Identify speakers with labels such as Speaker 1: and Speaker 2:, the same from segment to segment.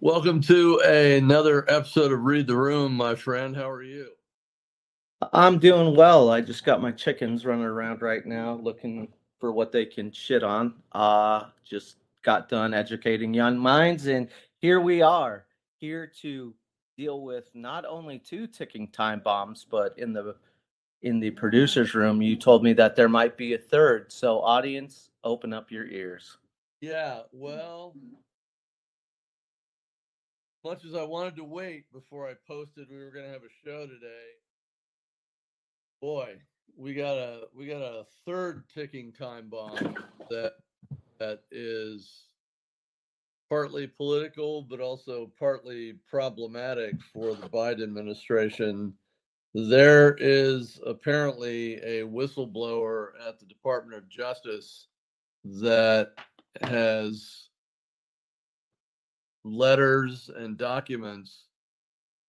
Speaker 1: Welcome to another episode of Read the Room, my friend. How are you?
Speaker 2: I'm doing well. I just got my chickens running around right now looking for what they can shit on. Uh just got done educating young minds and here we are, here to deal with not only two ticking time bombs, but in the in the producer's room, you told me that there might be a third. So audience, open up your ears.
Speaker 1: Yeah, well, much as I wanted to wait before I posted we were going to have a show today, boy, we got a we got a third ticking time bomb that that is partly political but also partly problematic for the Biden administration. There is apparently a whistleblower at the Department of Justice that has letters and documents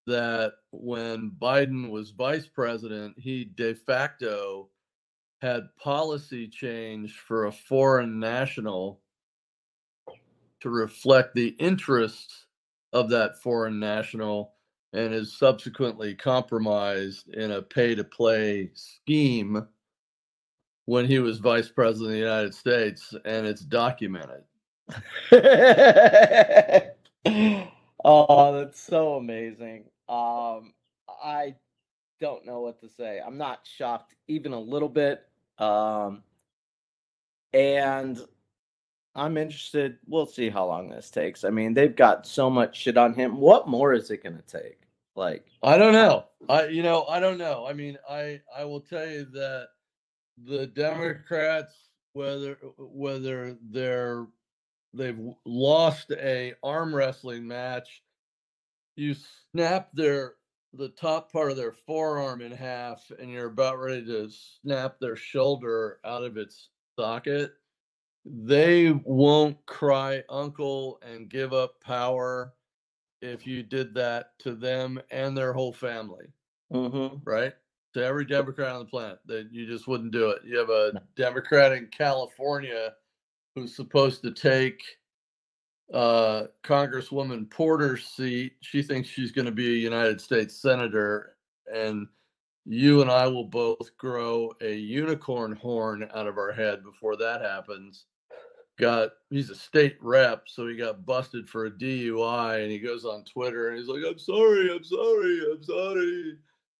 Speaker 1: that when Biden was vice president, he de facto had policy change for a foreign national to reflect the interests of that foreign national and is subsequently compromised in a pay to play scheme when he was vice president of the United States, and it's documented.
Speaker 2: oh, that's so amazing. Um, I don't know what to say. I'm not shocked even a little bit. Um, and I'm interested. We'll see how long this takes. I mean, they've got so much shit on him. What more is it going to take? Like,
Speaker 1: I don't know. I, you know, I don't know. I mean, I, I will tell you that the Democrats, whether, whether they're, they've lost a arm wrestling match, you snap their the top part of their forearm in half and you're about ready to snap their shoulder out of its socket, they won't cry uncle and give up power if you did that to them and their whole family.
Speaker 2: mm-hmm.
Speaker 1: Right? To every Democrat on the planet, that you just wouldn't do it. You have a Democrat in California who's supposed to take uh, Congresswoman Porter's seat. She thinks she's going to be a United States Senator, and you and I will both grow a unicorn horn out of our head before that happens. Got he's a state rep, so he got busted for a DUI, and he goes on Twitter and he's like, "I'm sorry, I'm sorry, I'm sorry."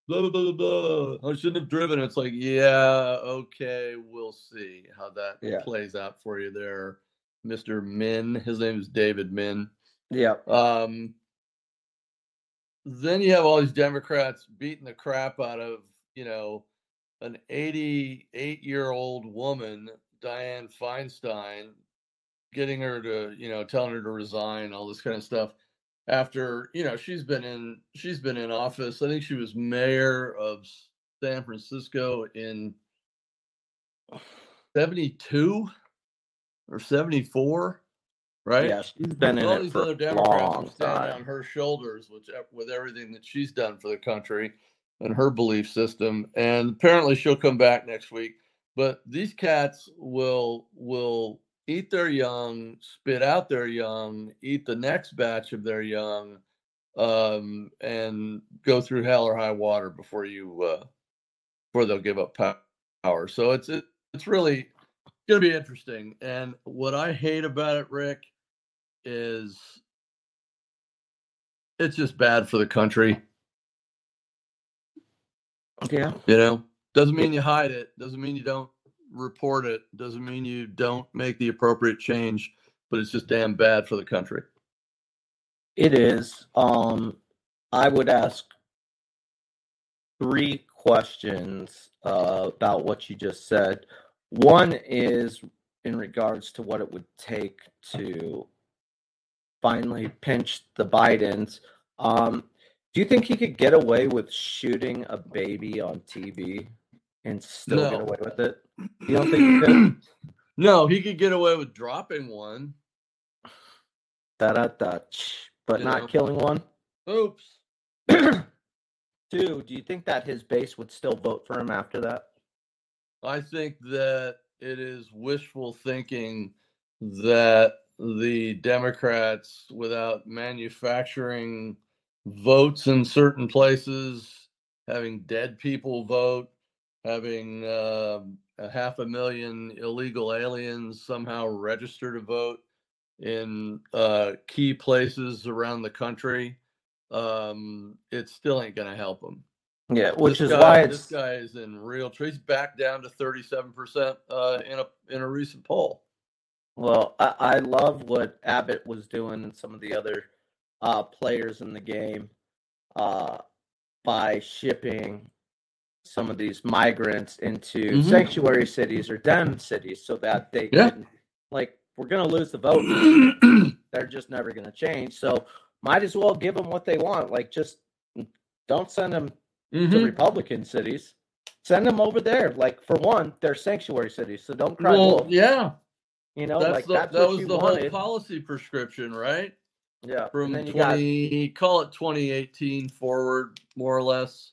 Speaker 1: Blah blah blah blah. blah. I shouldn't have driven. It's like, yeah, okay, we'll see how that
Speaker 2: Yeah.
Speaker 1: plays out for you there. Mr. Min. His name is David Min.
Speaker 2: Yeah.
Speaker 1: Um, then you have all these Democrats beating the crap out of, you know, an 88 year old woman, Dianne Feinstein, getting her to, you know, telling her to resign, all this kind of stuff. After, you know, she's been in she's been in office. I think she was mayor of San Francisco in 72 or 74, right?
Speaker 2: Yeah, she's been in
Speaker 1: all these
Speaker 2: for
Speaker 1: other Democrats
Speaker 2: long
Speaker 1: will stand
Speaker 2: time.
Speaker 1: on her shoulders with uh, with everything that she's done for the country and her belief system. And apparently, she'll come back next week. But these cats will will eat their young, spit out their young, eat the next batch of their young, um, and go through hell or high water before you uh, before they'll give up power. So it's it, it's really going to be interesting. And what I hate about it, Rick, is it's just bad for the country.
Speaker 2: Yeah.
Speaker 1: You know, doesn't mean you hide it. Doesn't mean you don't report it. Doesn't mean you don't make the appropriate change. But it's just damn bad for the country.
Speaker 2: It is. Um, I would ask three questions uh, about what you just said. One is in regards to what it would take to finally pinch the Bidens. Um, do you think he could get away with shooting a baby on TV and still get away with it? You don't think he could?
Speaker 1: no, he could get away with dropping one.
Speaker 2: Da da da. But
Speaker 1: You
Speaker 2: not
Speaker 1: know.
Speaker 2: killing one.
Speaker 1: Oops.
Speaker 2: Two, do you think that his base would still vote for him after that?
Speaker 1: I think that it is wishful thinking that the Democrats without manufacturing votes in certain places, having dead people vote, having uh, a half a million illegal aliens somehow register to vote in uh, key places around the country, um, it still ain't going to help them.
Speaker 2: Yeah, which
Speaker 1: this
Speaker 2: is
Speaker 1: guy,
Speaker 2: why
Speaker 1: this guy is in real. trouble. He's back down to thirty-seven percent uh, in a in a recent poll.
Speaker 2: well, I, I love what Abbott was doing and some of the other uh, players in the game uh, by shipping some of these migrants into
Speaker 1: Mhm.
Speaker 2: sanctuary cities or den cities so that they
Speaker 1: Yeah.
Speaker 2: can, like, we're going to lose the vote. They're just never going to change. So might as well give them what they want. Like, just don't send them to
Speaker 1: Mhm.
Speaker 2: Republican cities. Send them over there. Like, for one, they're sanctuary cities. So don't cry
Speaker 1: Well,
Speaker 2: wolf.
Speaker 1: yeah,
Speaker 2: You know,
Speaker 1: that's
Speaker 2: like
Speaker 1: the,
Speaker 2: that's
Speaker 1: that was the
Speaker 2: wanted.
Speaker 1: whole policy prescription, right?
Speaker 2: yeah.
Speaker 1: From
Speaker 2: and then you got
Speaker 1: twenty, call it twenty eighteen forward, more or less.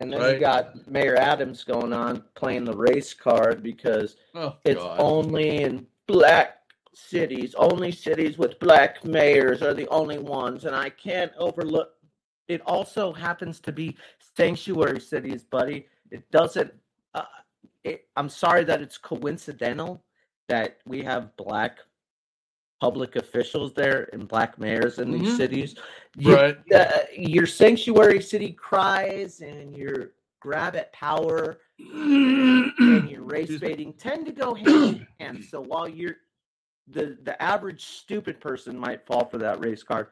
Speaker 2: And then
Speaker 1: right.
Speaker 2: you got Mayor Adams going on playing the race card because
Speaker 1: Oh
Speaker 2: it's
Speaker 1: God.
Speaker 2: only in black cities, only cities with black mayors are the only ones, and I can't overlook. It also happens to be sanctuary cities, buddy. It doesn't. Uh, it, I'm sorry that it's coincidental that we have black public officials there and black mayors in these
Speaker 1: Mhm.
Speaker 2: cities. You-
Speaker 1: right.
Speaker 2: uh, your sanctuary city cries and your grab at power and your race baiting tend to go hand in hand. So while you're the the average stupid person might fall for that race card,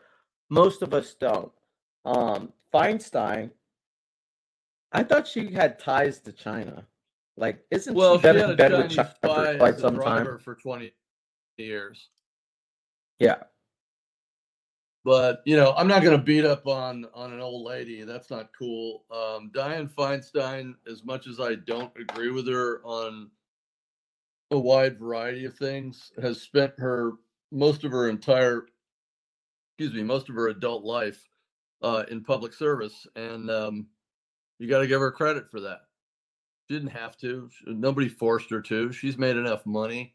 Speaker 2: most of us don't. Um, Feinstein, I thought she had ties to China. Like, isn't
Speaker 1: Well,
Speaker 2: she been,
Speaker 1: a
Speaker 2: with China for quite some time?
Speaker 1: for twenty years.
Speaker 2: Yeah,
Speaker 1: but you know i'm not going to beat up on on an old lady. That's not cool. Um dianne feinstein as much as i don't agree with her on a wide variety of things has spent her most of her entire excuse me most of her adult life uh in public service and um you got to give her credit for that. She didn't have to. Nobody forced her to. She's made enough money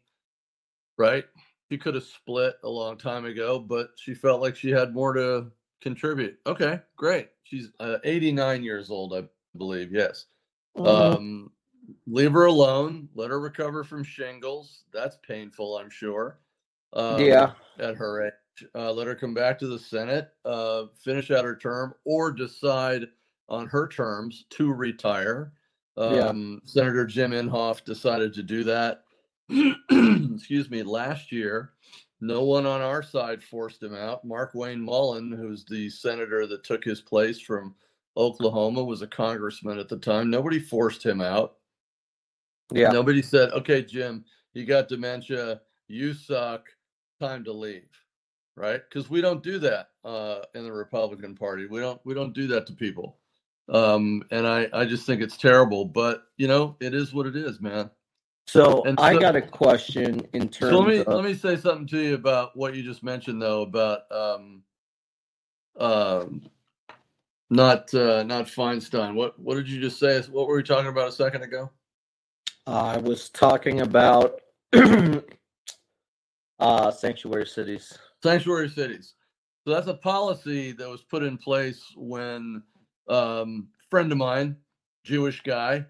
Speaker 1: right she could have split a long time ago, but she felt like she had more to contribute. Okay, great. She's uh, 89 years old, I believe. Yes.
Speaker 2: Mhm.
Speaker 1: Um, leave her alone. Let her recover from shingles. That's painful, I'm sure. Um,
Speaker 2: yeah.
Speaker 1: At her age, uh, let her come back to the Senate, uh, finish out her term, or decide on her terms to retire.
Speaker 2: Yeah.
Speaker 1: Um, Senator Jim Inhofe decided to do that. excuse me, last year, no one on our side forced him out. Markwayne Mullin, who's the senator that took his place from Oklahoma, was a congressman at the time. Nobody forced him out.
Speaker 2: Yeah.
Speaker 1: Nobody said, okay, Jim, you got dementia, you suck, time to leave. Right? Because we don't do that uh, in the Republican Party. We don't we don't do that to people. Um, and I, I just think it's terrible. But you know, it is what it is, man.
Speaker 2: So
Speaker 1: And
Speaker 2: I got a question in terms
Speaker 1: So let me
Speaker 2: of
Speaker 1: let me say something to you about what you just mentioned though about um um not uh not Feinstein. What what did you just say? What were we talking about a second ago?
Speaker 2: I was talking about uh sanctuary cities.
Speaker 1: Sanctuary cities. So that's a policy that was put in place when um friend of mine, Jewish guy,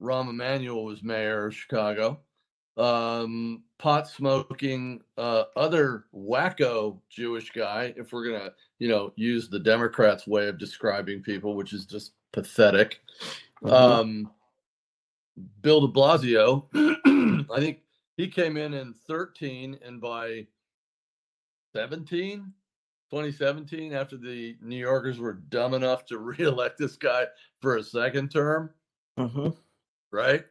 Speaker 1: Rahm Emanuel was mayor of Chicago. Um pot smoking uh other wacko Jewish guy, if we're gonna, you know, use the Democrats' way of describing people, which is just pathetic.
Speaker 2: Mhm.
Speaker 1: Um Bill de Blasio, I think he came in in 13 and by 17 2017 after the new yorkers were dumb enough to reelect this guy for a second term
Speaker 2: Mhm.
Speaker 1: Right?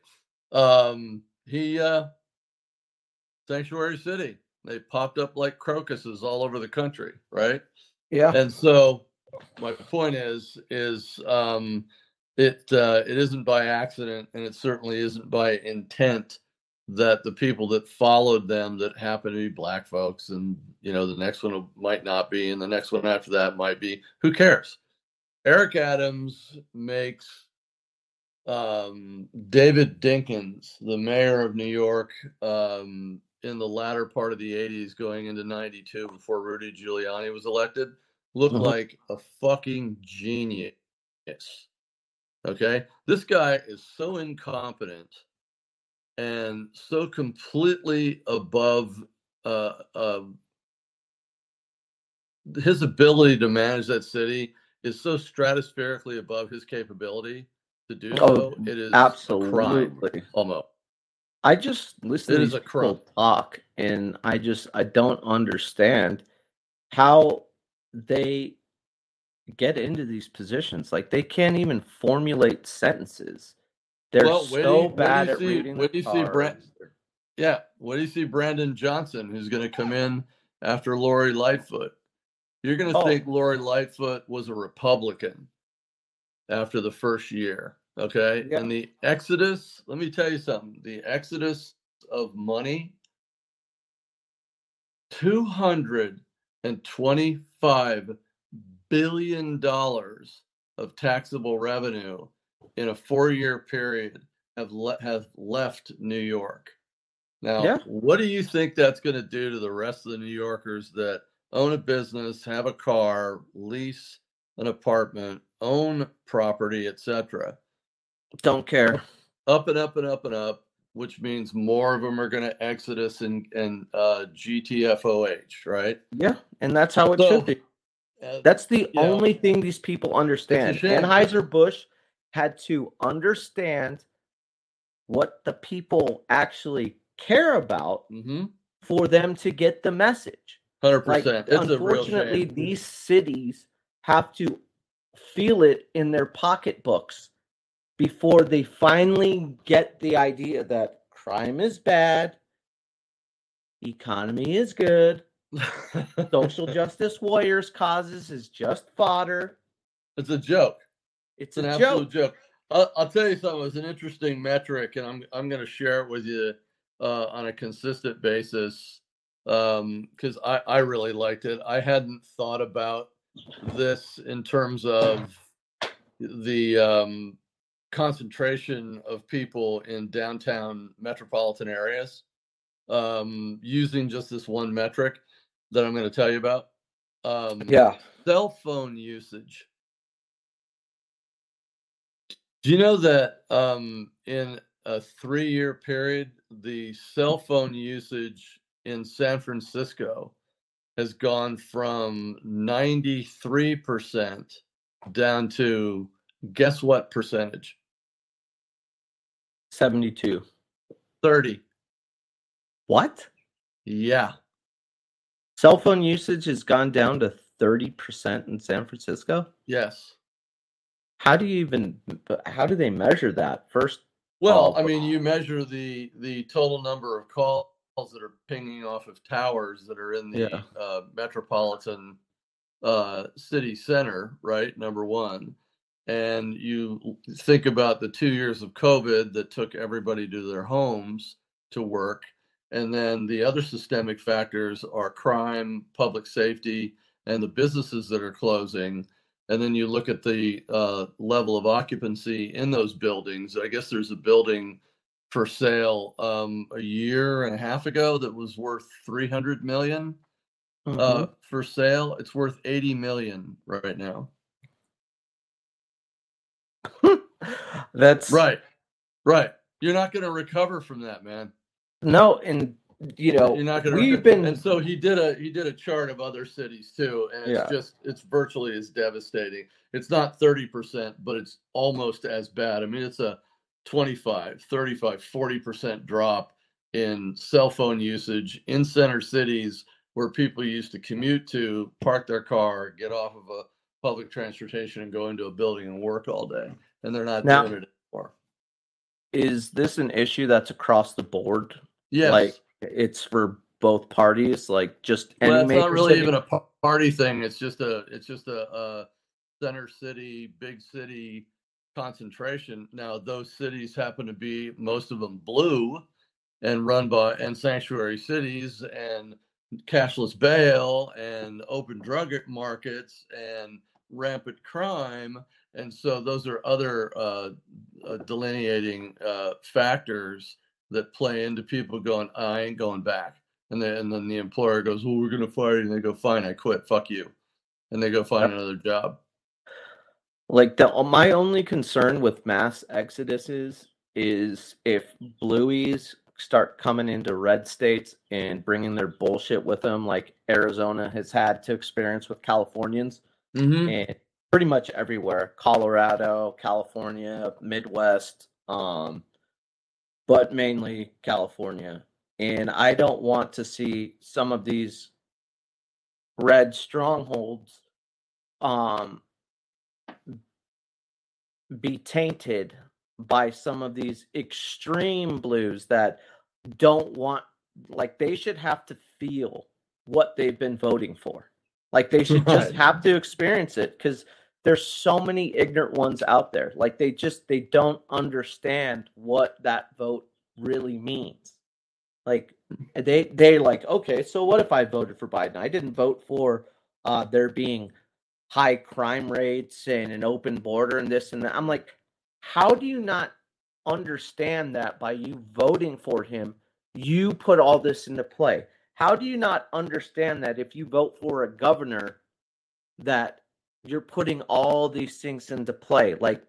Speaker 1: Um he uh sanctuary city they popped up like crocuses all over the country right?
Speaker 2: Yeah.
Speaker 1: and so my point is is um it uh it isn't by accident and it certainly isn't by intent that the people that followed them that happen to be black folks and you know the next one might not be and the next one after that might be who cares? Eric adams makes um david dinkins the mayor of new york um in the latter part of the 80s going into 92 before Rudy Giuliani was elected looked
Speaker 2: Mhm.
Speaker 1: like a fucking genius. Okay? This guy is so incompetent and so completely above uh, uh, his ability to manage that city is so stratospherically above his capability to do
Speaker 2: Oh,
Speaker 1: so. It is a crime
Speaker 2: Absolutely.
Speaker 1: almost.
Speaker 2: I just listen
Speaker 1: It
Speaker 2: to
Speaker 1: is
Speaker 2: these
Speaker 1: a
Speaker 2: people talk, and I just I don't understand how they get into these positions. Like they can't even formulate sentences. They're
Speaker 1: Well,
Speaker 2: so
Speaker 1: you-
Speaker 2: bad at
Speaker 1: see-
Speaker 2: reading. the
Speaker 1: till you see Brent- Yeah. What do you see Brandon Johnson, who's going to come in after Lori Lightfoot? You're going to
Speaker 2: Oh.
Speaker 1: think Lori Lightfoot was a Republican after the first year. Okay.
Speaker 2: Yeah.
Speaker 1: And the exodus, let me tell you something the exodus of money, $225 billion of taxable revenue in a four year period have, le- have left New York. Now,
Speaker 2: Yeah.
Speaker 1: what do you think that's going to do to the rest of the New Yorkers that own a business, have a car, lease an apartment, own property, etc.?
Speaker 2: Don't care.
Speaker 1: Up and up and up and up, which means more of them are going to exodus and and uh, GTFOH, right?
Speaker 2: Yeah, and that's how it
Speaker 1: So,
Speaker 2: should be.
Speaker 1: Uh,
Speaker 2: That's the only thing these people understand. Anheuser Busch had to understand what the people actually care about
Speaker 1: mhm,
Speaker 2: for them to get the message.
Speaker 1: hundred
Speaker 2: Like,
Speaker 1: percent. It's a real
Speaker 2: unfortunately, these cities have to feel it in their pocketbooks before they finally get the idea that crime is bad, economy is good, social justice warriors' causes is just fodder.
Speaker 1: it's a joke.
Speaker 2: It's
Speaker 1: It's an
Speaker 2: a
Speaker 1: absolute
Speaker 2: joke.
Speaker 1: joke. I'll, I'll tell you something. It's an interesting metric, and I'm I'm going to share it with you uh, on a consistent basis because I I really liked it. I hadn't thought about this in terms of the um, concentration of people in downtown metropolitan areas um, using just this one metric that I'm going to tell you about. Um,
Speaker 2: Yeah.
Speaker 1: cell phone usage. Do you know that um, in a three year period, the cell phone usage in San Francisco has gone from 93% down to guess what percentage?
Speaker 2: 72.
Speaker 1: 30.
Speaker 2: What?
Speaker 1: Yeah.
Speaker 2: Cell phone usage has gone down to 30% in San Francisco?
Speaker 1: Yes.
Speaker 2: How do you even how do they measure that? First
Speaker 1: Well. I mean, you measure the the total number of calls that are pinging off of towers that are in the
Speaker 2: Yeah.
Speaker 1: uh, metropolitan uh, city center, right? Number one, and you think about the two years of COVID that took everybody to their homes to work, and then the other systemic factors are crime, public safety, and the businesses that are closing and then you look at the uh, level of occupancy in those buildings. I guess there's a building for sale um, a year and a half ago that was worth 300 million uh, for sale. It's worth 80 million right now.
Speaker 2: That's
Speaker 1: Right, right. You're not going to recover from that, man.
Speaker 2: No, and you know,
Speaker 1: You're not going to.
Speaker 2: we've been
Speaker 1: And so he did a he did a chart of other cities too, and it's
Speaker 2: Yeah.
Speaker 1: just it's virtually as devastating. It's not 30 percent, but it's almost as bad. I mean, it's a 25, 35, 40 percent drop in cell phone usage in center cities where people used to commute to, park their car, get off of a public transportation, and go into a building and work all day, and they're not
Speaker 2: Now-
Speaker 1: doing it anymore.
Speaker 2: is this an issue that's across the board?
Speaker 1: Yes.
Speaker 2: Like it's for both parties, like just any
Speaker 1: it's
Speaker 2: major
Speaker 1: not really
Speaker 2: city?
Speaker 1: even a party thing. It's just a it's just a, a center city, big city concentration. Now those cities happen to be most of them blue and run by and sanctuary cities and cashless bail and open drug markets and rampant crime. And so those are other uh, uh, delineating uh, factors that play into people going, I ain't going back. And then, and then the employer goes, Well, we're going to fire you. And they go, Fine, I quit. Fuck you. And they go find another job.
Speaker 2: Like the my only concern with mass exoduses is if blueies start coming into red states and bringing their bullshit with them, like Arizona has had to experience with Californians,
Speaker 1: Mm-hmm.
Speaker 2: and pretty much everywhere, Colorado, California, Midwest, um, but mainly California. And I don't want to see some of these red strongholds um be tainted by some of these extreme blues that don't want like they should have to feel what they've been voting for. Like they should just have to experience it because there's so many ignorant ones out there. Like they just they don't understand what that vote really means. Like they they like okay so what if i voted for biden? I didn't vote for uh there being high crime rates and an open border and this and that. I'm like how do you not understand that by you voting for him you put all this into play? How do you not understand that if you vote for a governor that you're putting all these things into play like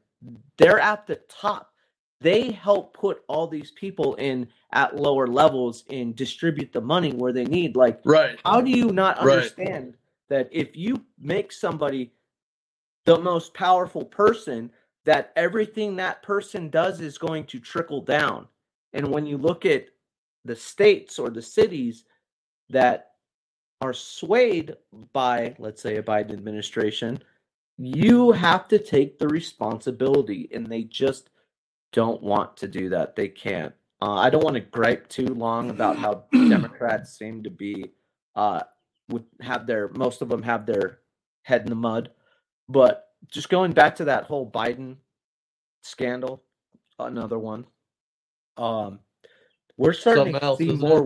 Speaker 2: they're at the top they help put all these people in at lower levels and distribute the money where they need like
Speaker 1: Right.
Speaker 2: how do you not
Speaker 1: Right.
Speaker 2: understand that if you make somebody the most powerful person that everything that person does is going to trickle down and when you look at the states or the cities that are swayed by let's say a Biden administration you have to take the responsibility and they just don't want to do that. They can't. Uh, i don't want to gripe too long about how democrats seem to be uh would have their most of them have their head in the mud. But just going back to that whole biden scandal another one um we're starting
Speaker 1: Something
Speaker 2: to see more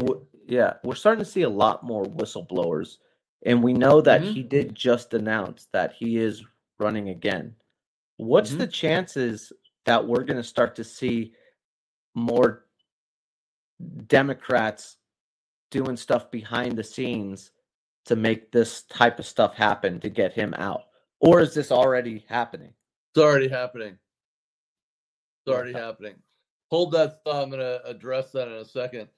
Speaker 2: yeah we're starting to see a lot more whistleblowers and we know that
Speaker 1: Mhm.
Speaker 2: he did just announce that he is running again what's
Speaker 1: Mhm.
Speaker 2: the chances that we're going to start to see more democrats doing stuff behind the scenes to make this type of stuff happen to get him out or is this already happening
Speaker 1: It's already happening. It's already happening. Hold that thought. I'm going to address that in a second.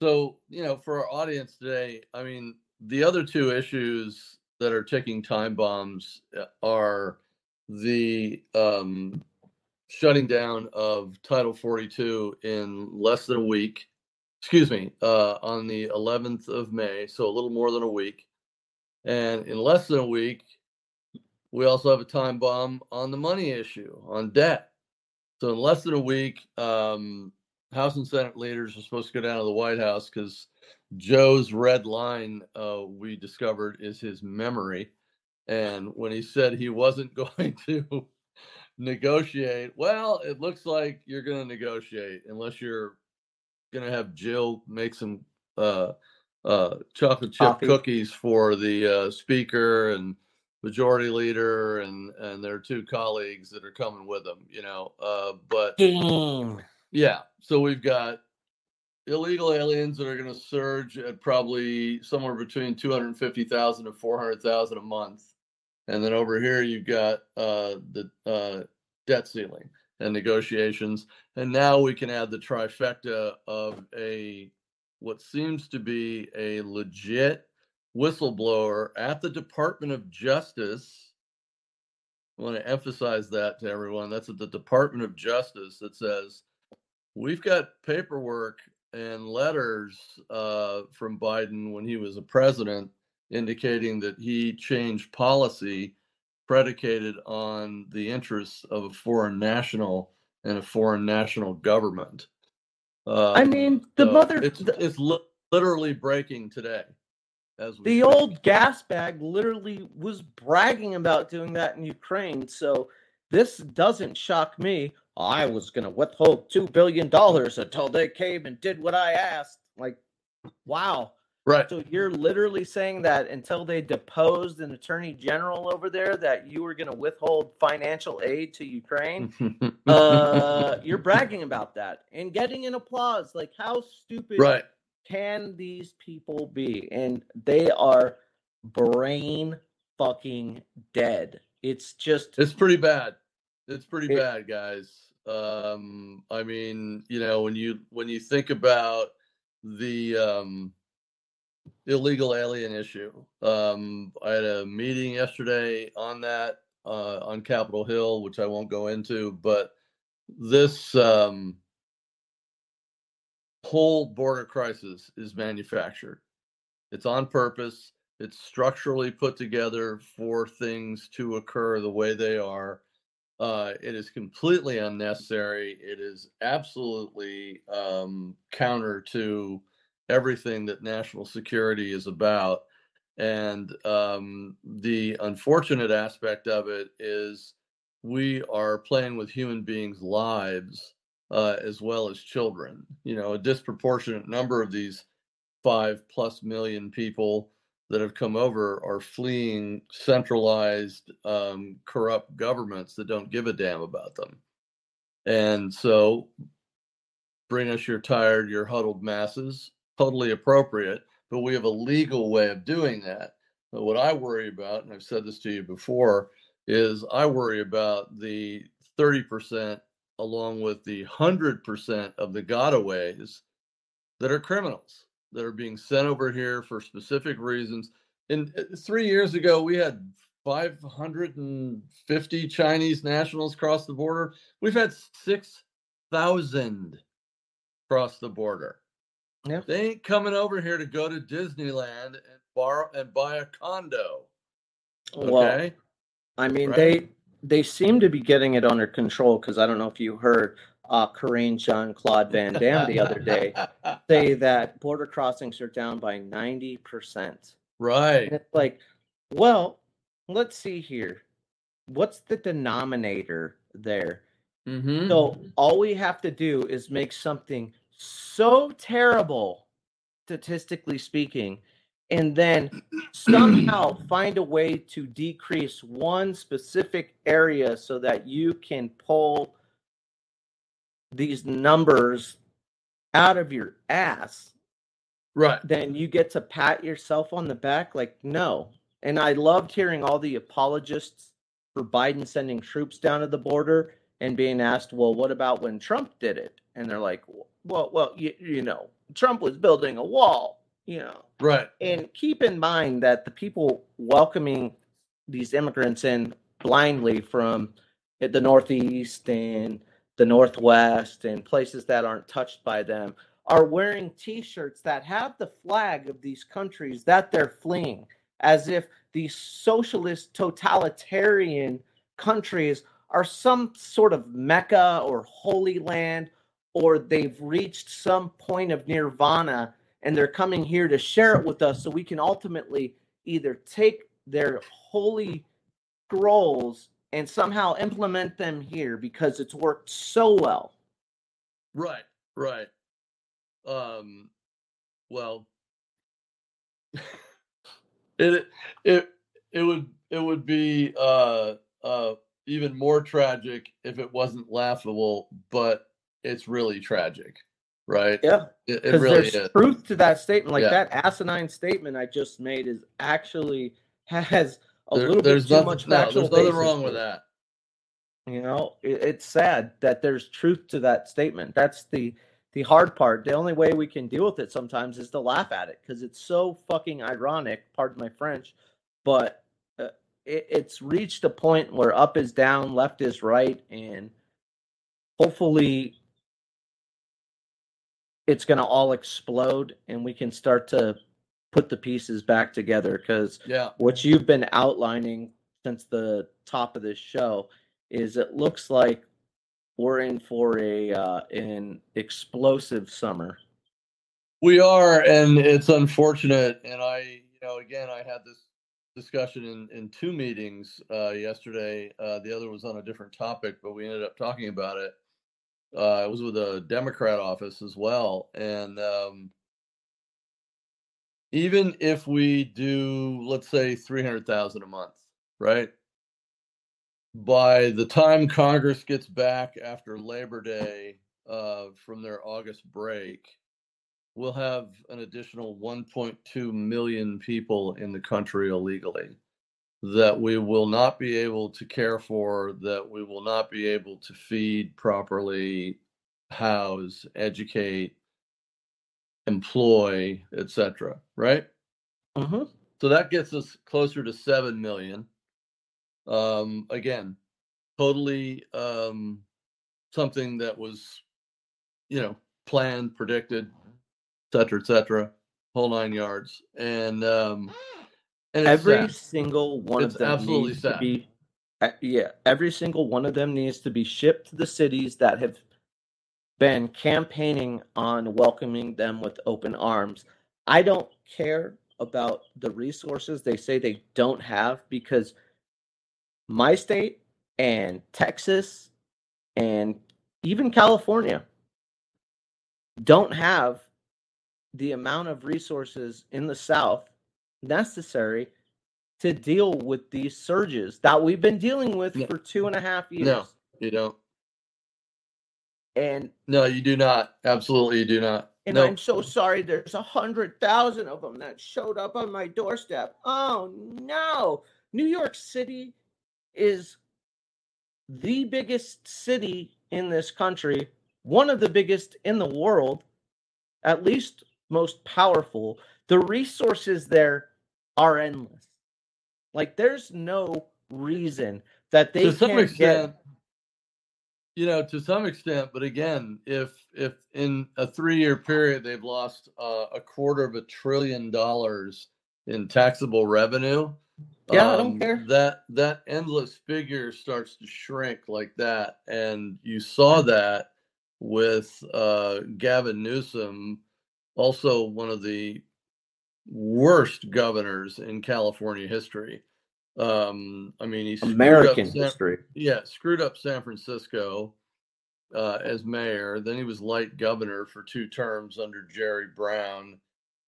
Speaker 1: So, you know, for our audience today, I mean, the other two issues that are ticking time bombs uh, are the um, shutting down of Title 42 in less than a week. Excuse me, uh, on the 11th of May, so a little more than a week. And in less than a week, we also have a time bomb on the money issue, on debt. So in less than a week, um, House and Senate leaders are supposed to go down to the White House because Joe's red line, uh, we discovered, is his memory. And when he said he wasn't going to negotiate, well, it looks like you're going to negotiate unless you're going to have Jill make some uh, uh, chocolate chip
Speaker 2: Coffee.
Speaker 1: cookies for the uh, speaker and majority leader and and their two colleagues that are coming with them you know uh but
Speaker 2: game
Speaker 1: yeah so we've got illegal aliens that are going to surge at probably somewhere between 250,000 to 400,000 a month and then over here you've got uh the uh debt ceiling and negotiations and now we can add the trifecta of a what seems to be a legit whistleblower at the Department of Justice. I want to emphasize that to everyone. That's at the Department of Justice that says we've got paperwork and letters uh, from Biden when he was a president indicating that he changed policy predicated on the interests of a foreign national and a foreign national government.
Speaker 2: I
Speaker 1: Um,
Speaker 2: mean, the
Speaker 1: so
Speaker 2: mother,
Speaker 1: it's,
Speaker 2: the,
Speaker 1: it's li- literally breaking today. As
Speaker 2: the
Speaker 1: speak.
Speaker 2: old gas bag literally was bragging about doing that in Ukraine. So this doesn't shock me. I was going to withhold $2 billion until they came and did what I asked. Like, wow.
Speaker 1: Right.
Speaker 2: So you're literally saying that until they deposed an attorney general over there, that you were going to withhold financial aid to Ukraine. uh, you're bragging about that and getting an applause. Like, how stupid
Speaker 1: right.
Speaker 2: can these people be? And they are brain fucking dead. It's just
Speaker 1: It's pretty bad. It's pretty
Speaker 2: It-
Speaker 1: bad, guys. Um, I mean, you know, when you when you think about the um, illegal alien issue, um, I had a meeting yesterday on that uh, on Capitol Hill, which I won't go into, but this um, whole border crisis is manufactured. It's on purpose. It's structurally put together for things to occur the way they are. Uh, it is completely unnecessary. It is absolutely um, counter to everything that national security is about. And um, the unfortunate aspect of it is we are playing with human beings' lives uh, as well as children. You know, a disproportionate number of these five plus million people that have come over are fleeing centralized, um, corrupt governments that don't give a damn about them. And so, bring us your tired, your huddled masses, totally appropriate, but we have a legal way of doing that. But what I worry about, and I've said this to you before, is I worry about the 30% along with the 100% of the gotaways that are criminals that are being sent over here for specific reasons. And uh, three years ago, we had 550 Chinese nationals cross the border. We've had 6,000 cross the border.
Speaker 2: Yeah.
Speaker 1: They ain't coming over here to go to Disneyland and borrow and buy a condo. Okay.
Speaker 2: well. I mean,
Speaker 1: Right.
Speaker 2: they they seem to be getting it under control because I don't know if you heard uh, Karine Jean Claude Van Damme the other day say that border crossings are down by ninety percent.
Speaker 1: right.
Speaker 2: And it's like, well, let's see here. What's the denominator there?
Speaker 1: Mm-hmm.
Speaker 2: So all we have to do is make something so terrible, statistically speaking, and then somehow find a way to decrease one specific area so that you can pull these numbers out of your ass
Speaker 1: right.
Speaker 2: then you get to pat yourself on the back like no and i loved hearing all the apologists for biden sending troops down to the border and being asked well what about when trump did it and they're like well well you, you know trump was building a wall you know
Speaker 1: Right.
Speaker 2: and keep in mind that the people welcoming these immigrants in blindly from the northeast and the northwest and places that aren't touched by them are wearing t-shirts that have the flag of these countries that they're fleeing as if these socialist totalitarian countries are some sort of mecca or holy land or they've reached some point of nirvana and they're coming here to share it with us so we can ultimately either take their holy scrolls and somehow implement them here because it's worked so well.
Speaker 1: Right, right. Um, well, it it it would it would be uh uh even more tragic if it wasn't laughable, but it's really tragic, right?
Speaker 2: Yeah.
Speaker 1: It, it really
Speaker 2: there's
Speaker 1: is.
Speaker 2: truth to that statement. Like
Speaker 1: Yeah.
Speaker 2: that asinine statement I just made is actually has a
Speaker 1: There-
Speaker 2: little bit
Speaker 1: there's
Speaker 2: too
Speaker 1: nothing,
Speaker 2: much
Speaker 1: no, there's nothing wrong with that.
Speaker 2: You know, it, it's sad that there's truth to that statement. That's the the hard part. The only way we can deal with it sometimes is to laugh at it because it's so fucking ironic. Pardon my French, but uh, it, it's reached a point where up is down, left is right, and hopefully it's going to all explode and we can start to put the pieces back together because
Speaker 1: Yeah,
Speaker 2: what you've been outlining since the top of this show is it looks like we're in for a uh, an explosive summer.
Speaker 1: we are, and it's unfortunate. And I, you know, again, I had this discussion in in two meetings uh, yesterday. Uh, the other was on a different topic, but we ended up talking about it. Uh, it was with a Democrat office as well, and um, even if we do, let's say, three hundred thousand a month, right? By the time Congress gets back after Labor Day uh, from their August break, we'll have an additional 1.2 million people in the country illegally that we will not be able to care for, that we will not be able to feed properly, house, educate, employ, etc. Right?
Speaker 2: hmm
Speaker 1: So that gets us closer to 7 million. Um, again, totally um, something that was, you know, planned, predicted, etc., cetera, et cetera, whole nine yards. And, um, and
Speaker 2: Every
Speaker 1: sad.
Speaker 2: single one
Speaker 1: It's
Speaker 2: of them
Speaker 1: absolutely
Speaker 2: needs to be, uh, yeah, every single one of them needs to be shipped to the cities that have been campaigning on welcoming them with open arms. I don't care about the resources they say they don't have because my state and Texas and even California don't have the amount of resources in the South necessary to deal with these surges that we've been dealing with
Speaker 1: No.
Speaker 2: for two and a half years.
Speaker 1: No. You don't.
Speaker 2: And
Speaker 1: No, you do not. Absolutely, you do not.
Speaker 2: and
Speaker 1: no.
Speaker 2: I'm so sorry. There's a hundred thousand of them that showed up on my doorstep. Oh no! New York City is the biggest city in this country, one of the biggest in the world, at least most powerful. The resources there are endless. Like there's no reason that they can't
Speaker 1: extent,
Speaker 2: get.
Speaker 1: You know, to some extent, but again, if if in a three-year period they've lost uh, a quarter of a trillion dollars in taxable revenue,
Speaker 2: Yeah, I don't
Speaker 1: um,
Speaker 2: care.
Speaker 1: That that endless figure starts to shrink like that, and you saw that with uh, Gavin Newsom, also one of the worst governors in California history. Um, I mean, he's
Speaker 2: American
Speaker 1: San-
Speaker 2: history.
Speaker 1: yeah, screwed up San Francisco uh, as mayor. Then he was light governor for two terms under Jerry Brown,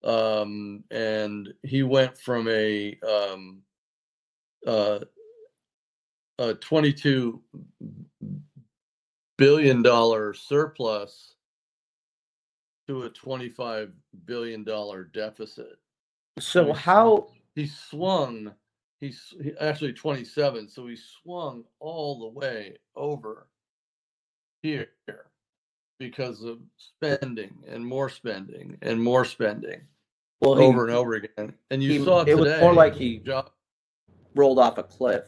Speaker 1: um, and he went from a um, uh, a twenty-two billion dollar surplus to a twenty-five billion dollar deficit
Speaker 2: So how
Speaker 1: he swung he's he, actually 27 so he swung all the way over here because of spending and more spending and more spending
Speaker 2: well he
Speaker 1: over and over again. And you
Speaker 2: he-
Speaker 1: saw
Speaker 2: it
Speaker 1: today
Speaker 2: was more like he-
Speaker 1: job,
Speaker 2: rolled off a cliff.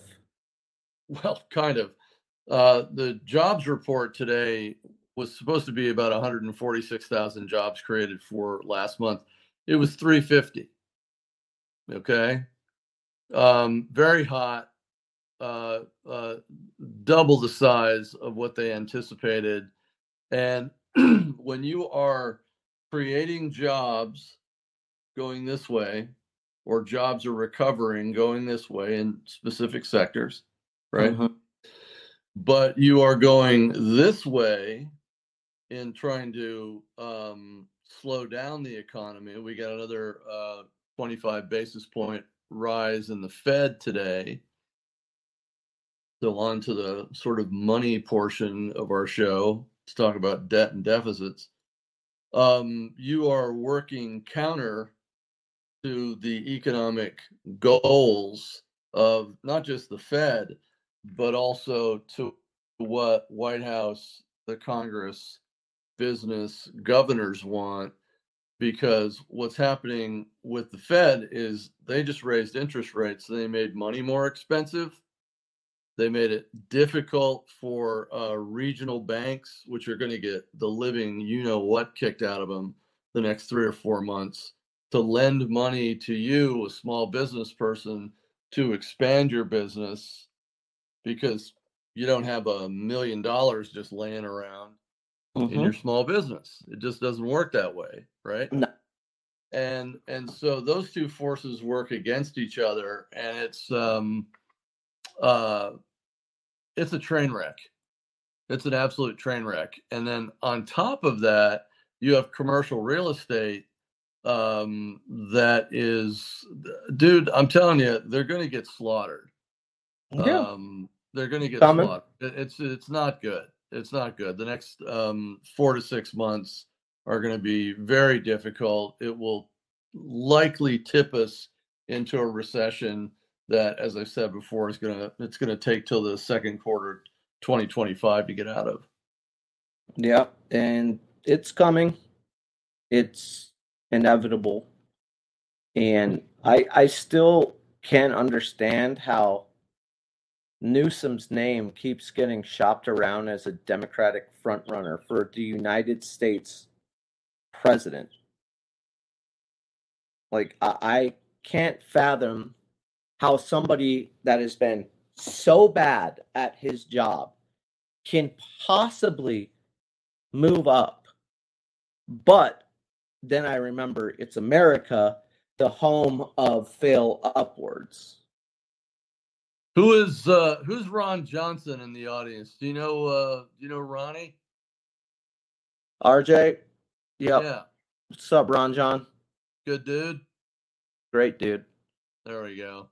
Speaker 1: well kind of. Uh, the jobs report today was supposed to be about 146,000 jobs created for last month. It was 350 okay um, very hot, uh, uh, double the size of what they anticipated. And when you are creating jobs going this way, or jobs are recovering going this way in specific sectors, right?
Speaker 2: Mhm.
Speaker 1: But you are going this way in trying to um, slow down the economy. We got another uh, 25 basis point rise in the Fed today. So on to the sort of money portion of our show. Let's talk about debt and deficits. Um, you are working counter to the economic goals of not just the Fed, but also to what White House, the Congress, business governors want because what's happening with the Fed is they just raised interest rates. They made money more expensive. They made it difficult for uh, regional banks, which are going to get the living, you know what, kicked out of them the next three or four months, to lend money to you, a small business person, to expand your business because you don't have a million dollars just laying around in
Speaker 2: Mhm.
Speaker 1: your small business. It just doesn't work that way, right?
Speaker 2: No.
Speaker 1: And and so those two forces work against each other, and it's um, uh, it's a train wreck. It's an absolute train wreck. And then on top of that, you have commercial real estate um, that is, dude, I'm telling you, they're going to get slaughtered.
Speaker 2: Yeah.
Speaker 1: Um, they're going to get slaughtered. It's it's not good. It's not good. The next um, four to six months are going to be very difficult. It will likely tip us into a recession that, as I said before, is going to it's going to take till the second quarter 2025 to get out of.
Speaker 2: Yeah, and it's coming. It's inevitable. And I I still can't understand how Newsom's name keeps getting shopped around as a Democratic frontrunner for the United States president. Like I, I can't fathom how somebody that has been so bad at his job can possibly move up. But then I remember it's America, the home of fail upwards.
Speaker 1: Who is uh, who's Ron Johnson in the audience? Do you know uh, do you know Ronnie?
Speaker 2: RJ, yep.
Speaker 1: Yeah,
Speaker 2: What's up, Ron John?
Speaker 1: good dude.
Speaker 2: Great dude.
Speaker 1: There we go.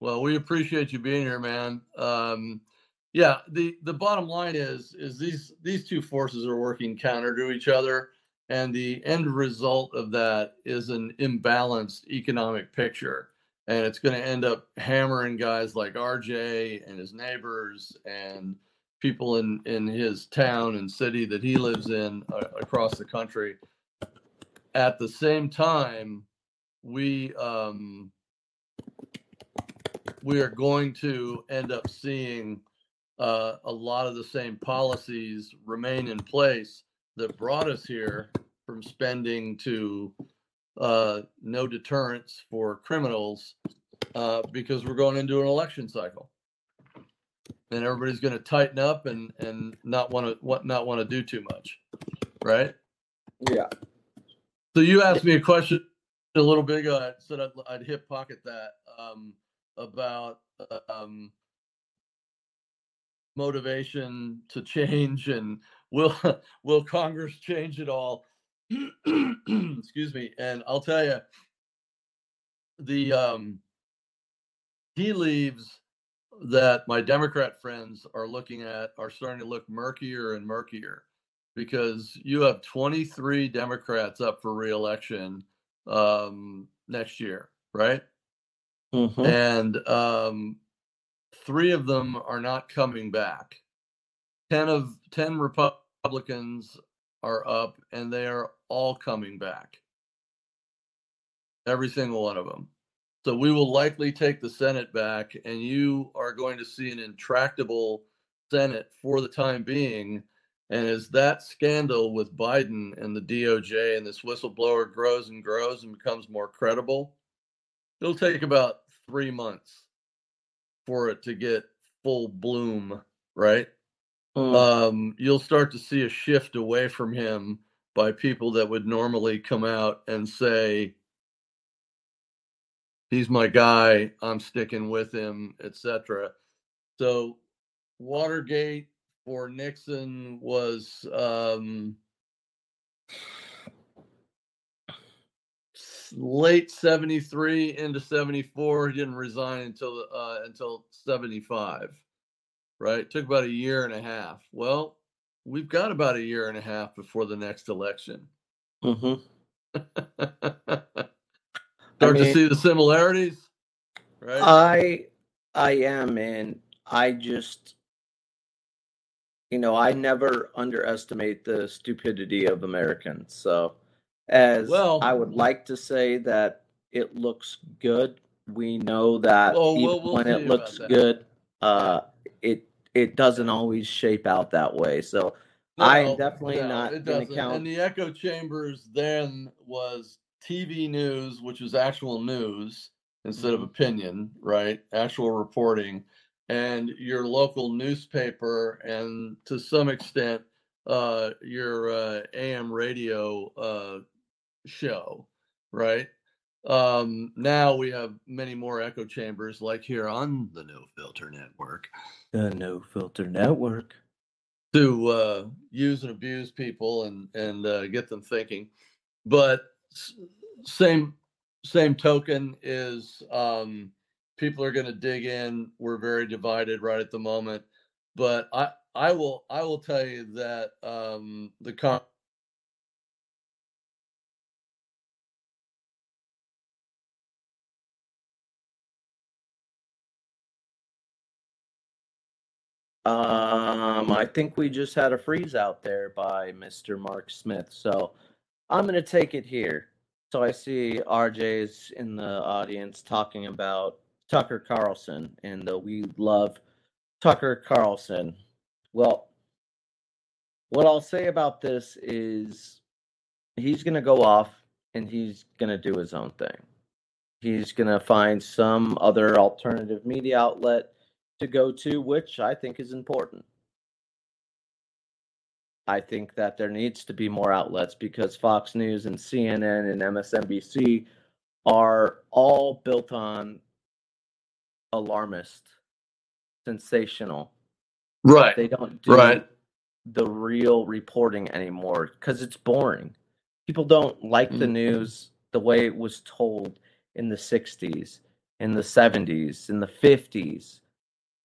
Speaker 1: Well, we appreciate you being here, man. Um, yeah, the the bottom line is is these these two forces are working counter to each other, and the end result of that is an imbalanced economic picture, and it's going to end up hammering guys like RJ and his neighbors and people in in his town and city that he lives in uh, across the country. At the same time, we um, we are going to end up seeing uh, a lot of the same policies remain in place that brought us here from spending to uh, no deterrence for criminals uh, because we're going into an election cycle and everybody's going to tighten up and and not want to what not want to do too much right
Speaker 2: Yeah.
Speaker 1: so you asked me a question a little bit ago. I said I'd, I'd hip pocket that um, about um, motivation to change and will will Congress change it all? Excuse me. And I'll tell you, the um, tea leaves that my Democrat friends are looking at are starting to look murkier and murkier because you have 23 Democrats up for reelection um, next year, right?
Speaker 2: Mhm.
Speaker 1: And um, three of them are not coming back. Ten of ten Republicans are up, and they are all coming back. Every single one of them. So we will likely take the Senate back, and you are going to see an intractable Senate for the time being. And as that scandal with Biden and the DOJ and this whistleblower grows and grows and becomes more credible, it'll take about three months for it to get full bloom, right?
Speaker 2: Mm.
Speaker 1: Um, you'll start to see a shift away from him by people that would normally come out and say, he's my guy, I'm sticking with him, etc. So Watergate for Nixon was um, late 73 into 74 he didn't resign until uh, until 75 right took about a year and a half well we've got about a year and a half before the next election
Speaker 2: Mhm.
Speaker 1: start to
Speaker 2: mean-
Speaker 1: see the similarities right
Speaker 2: I I am, and I just you know, I never underestimate the stupidity of Americans. So as
Speaker 1: Well-
Speaker 2: I would like to say that it looks good, we know that even
Speaker 1: we'll- we'll
Speaker 2: when it looks good, uh it it doesn't always shape out that way. So I am definitely
Speaker 1: no,
Speaker 2: not
Speaker 1: doesn't.
Speaker 2: count-
Speaker 1: And the echo chambers then was TV news, which is actual news instead of
Speaker 2: Mhm.
Speaker 1: opinion, right? Actual reporting, and your local newspaper, and to some extent, uh, your uh, AM radio uh, show, right? Um, now we have many more echo chambers, like here on the No Filter Network
Speaker 2: the No Filter Network.
Speaker 1: to uh, use and abuse people and and uh, get them thinking. But same same token is um, people are going to dig in. We're very divided right at the moment, but I I will I will tell you that um, the con-
Speaker 2: Um, I think we just had a freeze out there by Mr. Mark Smith. So I'm going to take it here. So I see RJ's in the audience talking about Tucker Carlson and the we love Tucker Carlson. Well, what I'll say about this is he's going to go off and he's going to do his own thing. He's going to find some other alternative media outlet to go to, which I think is important. I think that there needs to be more outlets because Fox News and CNN and MSNBC are all built on alarmist, sensational.
Speaker 1: right
Speaker 2: They don't do
Speaker 1: right
Speaker 2: the real reporting anymore because it's boring. People don't like the
Speaker 1: Mhm.
Speaker 2: news the way it was told in the 60s, in the 70s, in the 50s.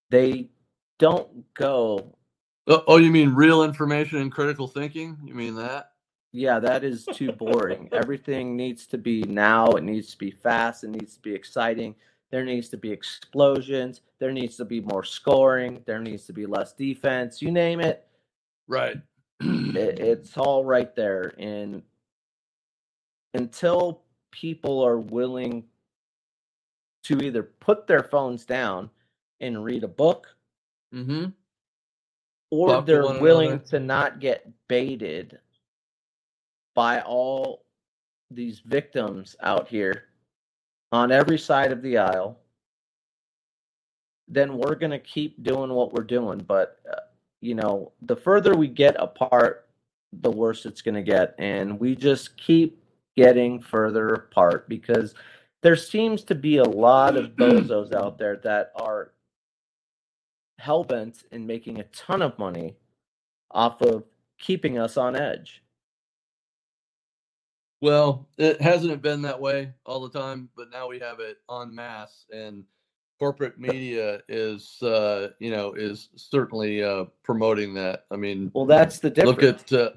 Speaker 2: They don't go,
Speaker 1: Oh, oh, you mean real information and critical thinking? You mean that?
Speaker 2: yeah, that is too boring. Everything needs to be now, it needs to be fast, it needs to be exciting. There needs to be explosions, there needs to be more scoring, there needs to be less defense, you name it.
Speaker 1: Right.
Speaker 2: it, it's all right there and until people are willing to either put their phones down and read a book
Speaker 1: mm-hmm.
Speaker 2: Or they're willing
Speaker 1: another.
Speaker 2: to not get baited by all these victims out here on every side of the aisle then we're going to keep doing what we're doing but uh, you know the further we get apart the worse it's going to get and we just keep getting further apart because there seems to be a lot of bozos out there that are hell-bent in making a ton of money off of keeping us on edge
Speaker 1: Well, it hasn't been that way all the time, but now we have it en masse, and corporate media is, uh, you know, is certainly uh, promoting that. I mean,
Speaker 2: well that's the difference
Speaker 1: look at, uh,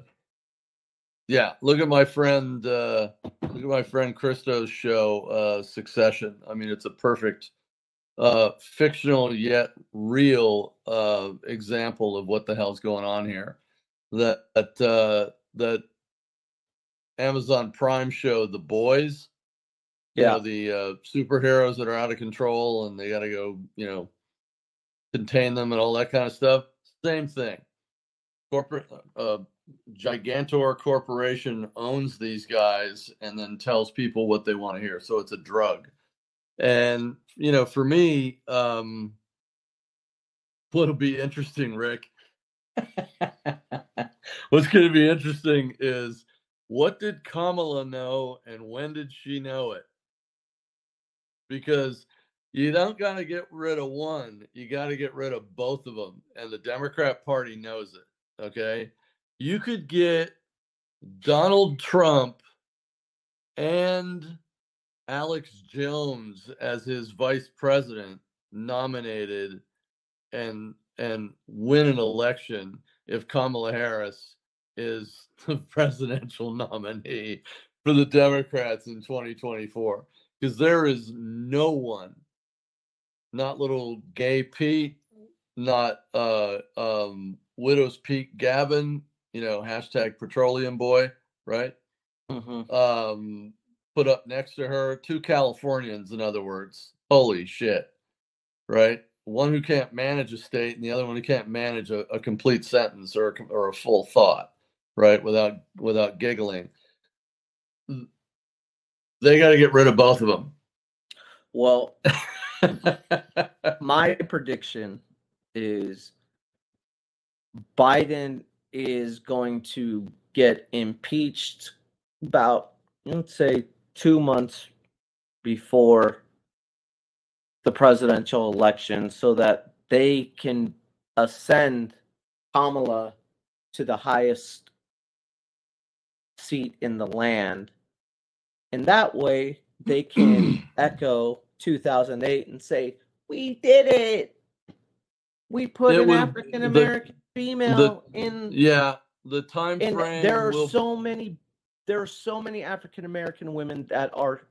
Speaker 1: yeah, look at my friend, uh, look at my friend Christo's show, uh, Succession. I mean, it's a perfect, uh, fictional yet real uh, example of what the hell's going on here. That uh, that Amazon Prime show, The Boys. You
Speaker 2: Yeah.
Speaker 1: know, the uh, superheroes that are out of control and they got to go, you know, contain them and all that kind of stuff. Same thing. Corporate, uh, Gigantor Corporation owns these guys and then tells people what they want to hear. So it's a drug. And, you know, for me, um, what'll be interesting, Rick, what's going to be interesting is what did Kamala know and when did she know it? Because you don't got to get rid of one, you got to get rid of both of them. And the Democrat Party knows it. Okay. You could get Donald Trump and Alex Jones as his vice president nominated and and win an election if Kamala Harris is the presidential nominee for the Democrats in 2024 because there is no one not little gay Pete not uh um Widow's Peak Gavin you know hashtag petroleum boy right
Speaker 2: Mhm.
Speaker 1: um put up next to her two californians in other words. Holy shit right? One who can't manage a state and the other one who can't manage a, a complete sentence or a, or a full thought right without without giggling. They got to get rid of both of them
Speaker 2: well my prediction is Biden is going to get impeached about let's say two months before the presidential election so that they can ascend Kamala to the highest seat in the land and that way they can echo 2008 and say, "We did it. We put
Speaker 1: It
Speaker 2: an African American female in."
Speaker 1: Yeah, the time
Speaker 2: and
Speaker 1: frame.
Speaker 2: there are
Speaker 1: will,
Speaker 2: so many, there are so many African American women that are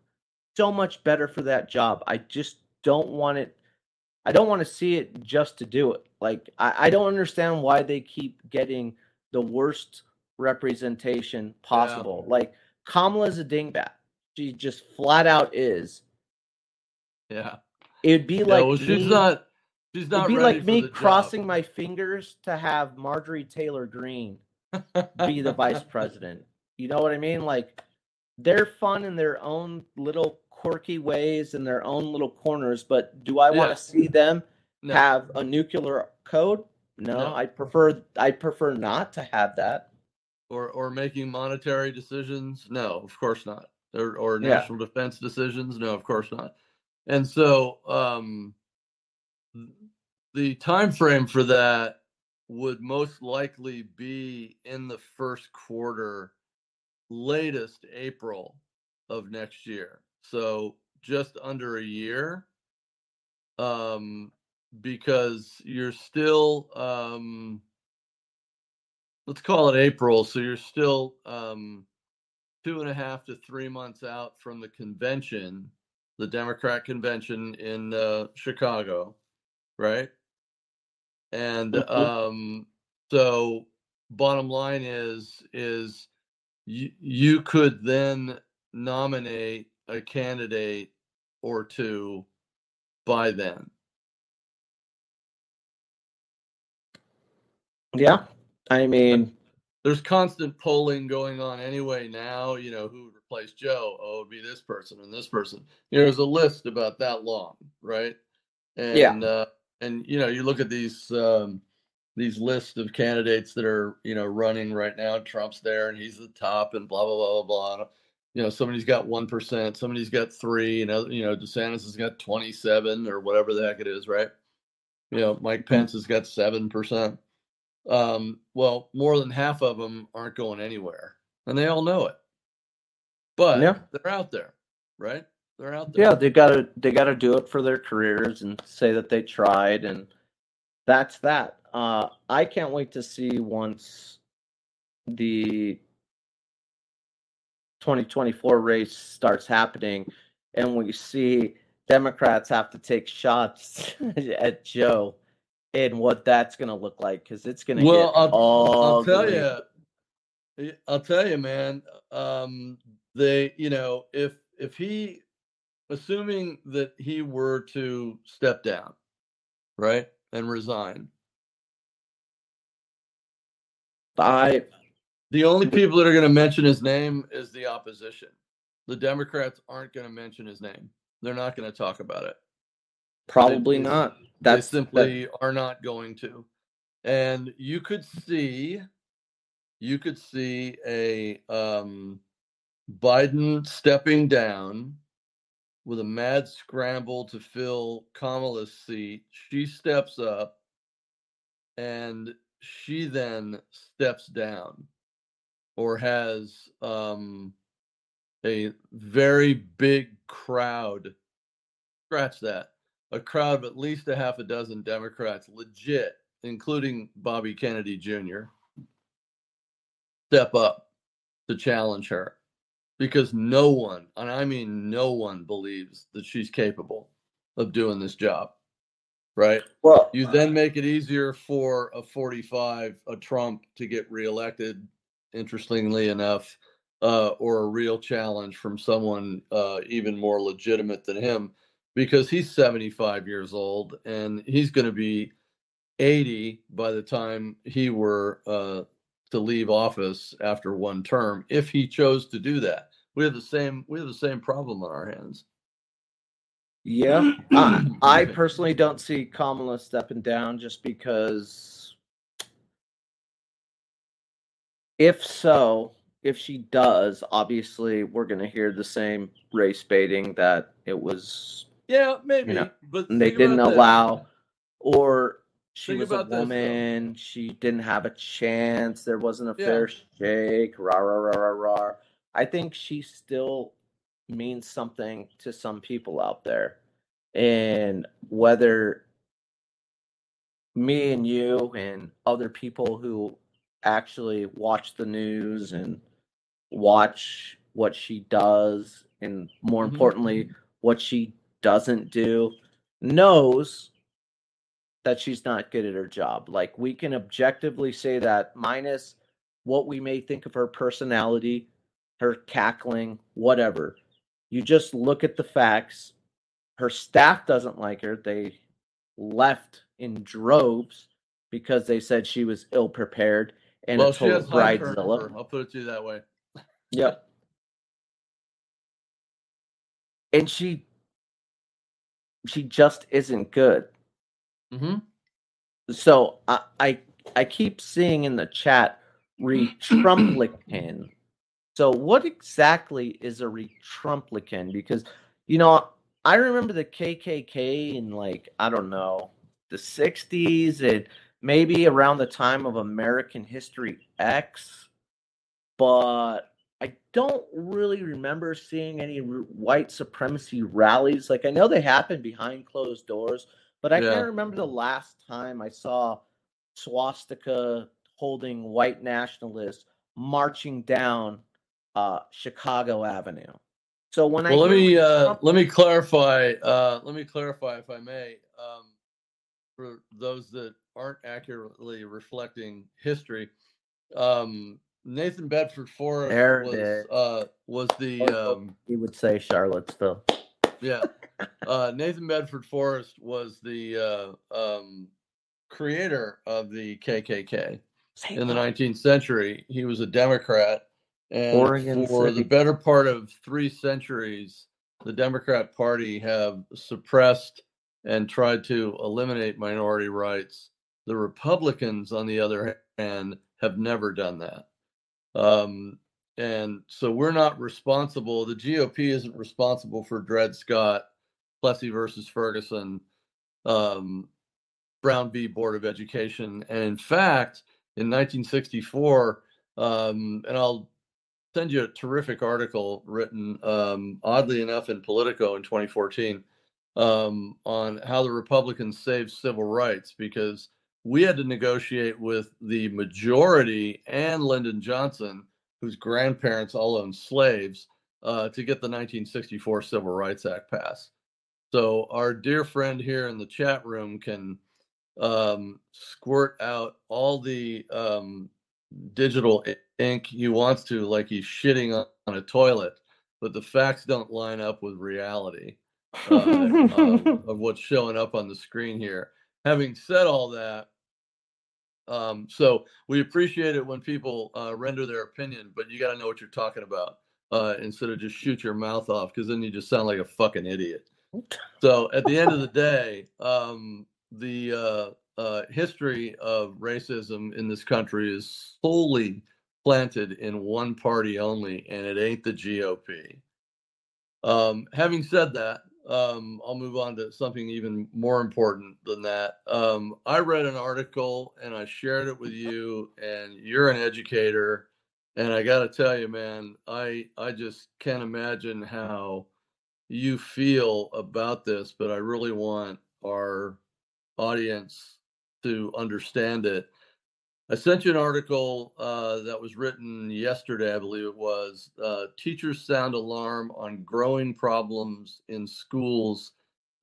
Speaker 2: so much better for that job. I just don't want it. I don't want to see it just to do it. Like I, I don't understand why they keep getting the worst representation possible. Like Kamala's a dingbat. She just flat out is.
Speaker 1: Yeah.
Speaker 2: It'd be
Speaker 1: Yeah,
Speaker 2: like
Speaker 1: well, she's
Speaker 2: me,
Speaker 1: not. She's
Speaker 2: it'd be like me
Speaker 1: the job.
Speaker 2: crossing my fingers to have Marjorie Taylor Greene be the vice president. You know what I mean? Like they're fun in their own little quirky ways in their own little corners, but do I want to see them
Speaker 1: No.
Speaker 2: have a nuclear code? No,
Speaker 1: No.
Speaker 2: I prefer I prefer not to have that.
Speaker 1: or or making monetary decisions no of course not or or
Speaker 2: Yeah.
Speaker 1: national defense decisions no of course not and so um the time frame for that would most likely be in the first quarter latest april of next year so just under a year um because you're still um let's call it April. So you're still um, two and a half to three months out from the convention, the Democrat convention in uh, Chicago, right? And
Speaker 2: Mhm.
Speaker 1: um, so, bottom line is is you you could then nominate a candidate or two by then.
Speaker 2: Yeah. I mean,
Speaker 1: there's constant polling going on anyway now you know who would replace joe oh it'd be this person and this person you know, there's a list about that long right and
Speaker 2: Yeah.
Speaker 1: uh, and you know you look at these um these lists of candidates that are you know running right now trump's there and he's the top and blah blah blah blah blah you know somebody's got 1% somebody's got 3 you know you know desantis has got 27 or whatever the heck it is right you know mike pence has got 7% um, well, more than half of them aren't going anywhere, and they all know it. But
Speaker 2: Yeah.
Speaker 1: they're out there, right? They're out there.
Speaker 2: yeah, they gotta they gotta do it for their careers and say that they tried and that's that. Uh I can't wait to see once the 2024 race starts happening and we see Democrats have to take shots at Joe and what that's going to look like because it's going to
Speaker 1: Well,
Speaker 2: get
Speaker 1: I'll, I'll tell you, I'll tell you, man. Um, they, you know, if if he, assuming that he were to step down, right, and resign,
Speaker 2: I
Speaker 1: the only people that are going to mention his name is the opposition. The Democrats aren't going to mention his name. They're not going to talk about it.
Speaker 2: probably
Speaker 1: they-
Speaker 2: not.
Speaker 1: they
Speaker 2: That's that-
Speaker 1: simply are not going to and you could see you could see a um biden stepping down with a mad scramble to fill kamala's seat she steps up and she then steps down or has um a very big crowd scratch that a crowd of at least a half a dozen Democrats, legit, including Bobby Kennedy Jr., step up to challenge her because no one, and I mean no one, believes that she's capable of doing this job. Right?
Speaker 2: well,
Speaker 1: You then make it easier for a 45, a Trump, to get reelected, interestingly enough, uh, or a real challenge from someone uh, even more legitimate than him, because he's 75 years old and he's going to be 80 by the time he were uh, to leave office after one term, if he chose to do that. We have the same we have the same problem on our hands.
Speaker 2: Yeah, I, I personally don't see Kamala stepping down just because if so, if she does, obviously we're going to hear the same race baiting that it was
Speaker 1: Yeah, maybe,
Speaker 2: know,
Speaker 1: but
Speaker 2: they didn't
Speaker 1: about this.
Speaker 2: allow or she
Speaker 1: Think
Speaker 2: was a
Speaker 1: about this,
Speaker 2: woman, she didn't have a chance, there wasn't a
Speaker 1: Yeah.
Speaker 2: fair shake, rah rah rah rah rah. I think she still means something to some people out there. And whether me and you and other people who actually watch the news and watch what she does and more
Speaker 1: Mhm.
Speaker 2: importantly what she doesn't do knows that she's not good at her job like we can objectively say that minus what we may think of her personality her cackling whatever you just look at the facts her staff doesn't like her they left in droves because they said she was ill prepared and
Speaker 1: well,
Speaker 2: a total bridezilla.
Speaker 1: I'll put it to you that way.
Speaker 2: Yep. And she she just isn't good.
Speaker 1: Mm-hmm.
Speaker 2: So I I, I keep seeing in the chat retrumplican. So what exactly is a retrumplican? Because you know, I remember the KKK in like I don't know the '60s and maybe around the time of American History X, but I don't really remember seeing any white supremacy rallies. Like I know they happened behind closed doors, but I
Speaker 1: Yeah.
Speaker 2: can't remember the last time I saw swastika holding white nationalists marching down uh, Chicago Avenue. So when I
Speaker 1: let me uh, let me clarify. Uh, let me clarify, if I may, um, for those that aren't accurately reflecting history. Um, Nathan Bedford Forrest
Speaker 2: There
Speaker 1: was uh, was the um,
Speaker 2: he would say Charlottesville.
Speaker 1: yeah uh, Nathan Bedford Forrest was the uh, um, creator of the KKK
Speaker 2: Say
Speaker 1: in the 19th century. He was a Democrat, and
Speaker 2: Oregon
Speaker 1: for
Speaker 2: City.
Speaker 1: the better part of three centuries, the Democrat Party have suppressed and tried to eliminate minority rights. The Republicans, on the other hand, have never done that. Um, and so we're not responsible. The GOP isn't responsible for Dred Scott, Plessy versus Ferguson, um, Brown v. Board of Education. And in fact, in 1964, um, and I'll send you a terrific article written, um, oddly enough, in Politico in 2014 um, on how the Republicans saved civil rights because we had to negotiate with the majority and Lyndon Johnson, whose grandparents all owned slaves, uh, to get the 1964 Civil Rights Act passed. So our dear friend here in the chat room can um, squirt out all the um, digital ink he wants to, like he's shitting on, on a toilet, but the facts don't line up with reality uh, um, of what's showing up on the screen here. Having said all that, um, so we appreciate it when people uh, render their opinion, but you got to know what you're talking about uh, instead of just shoot your mouth off, because then you just sound like a fucking idiot. So at the end of the day, um, the uh, history of racism in this country is solely planted in one party only, and it ain't the GOP. Um, having said that, um, I'll move on to something even more important than that. Um, I read an article and I shared it with you, and you're an educator, and I got to tell you, man, I I just can't imagine how you feel about this, but I really want our audience to understand it. I sent you an article uh, that was written yesterday, I believe it was. Uh, teachers sound alarm on growing problems in schools,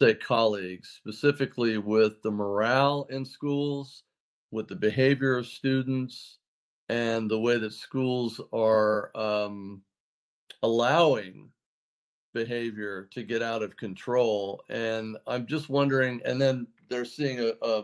Speaker 1: say colleagues, specifically with the morale in schools, with the behavior of students, and the way that schools are um, allowing behavior to get out of control. And I'm just wondering, and then they're seeing a, a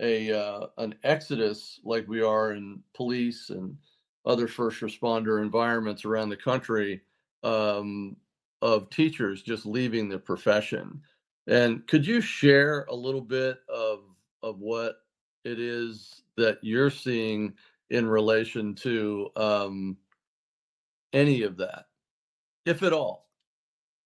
Speaker 1: a uh, an exodus like we are in police and other first responder environments around the country um, of teachers just leaving the profession. And could you share a little bit of of what it is that you're seeing in relation to um, any of that, if at all?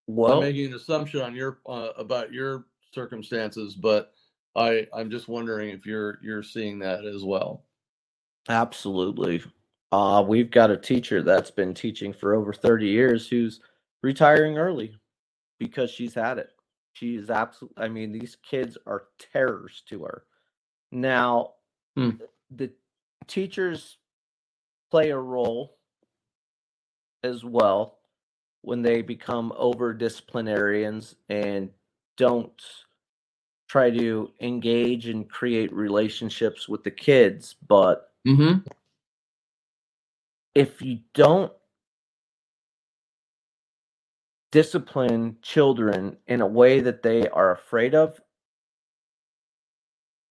Speaker 2: well,
Speaker 1: I'm making an assumption on your uh, about your circumstances, but I I'm just wondering if you're you're seeing that as well.
Speaker 2: Absolutely. Uh, we've got a teacher that's been teaching for over 30 years who's retiring early because she's had it. She is absolutely, I mean, these kids are terrors to her. Now,
Speaker 1: Hmm.
Speaker 2: the teachers play a role as well when they become over disciplinarians and don't try to engage and create relationships with the kids. But
Speaker 1: Mm-hmm.
Speaker 2: if you don't discipline children in a way that they are afraid of,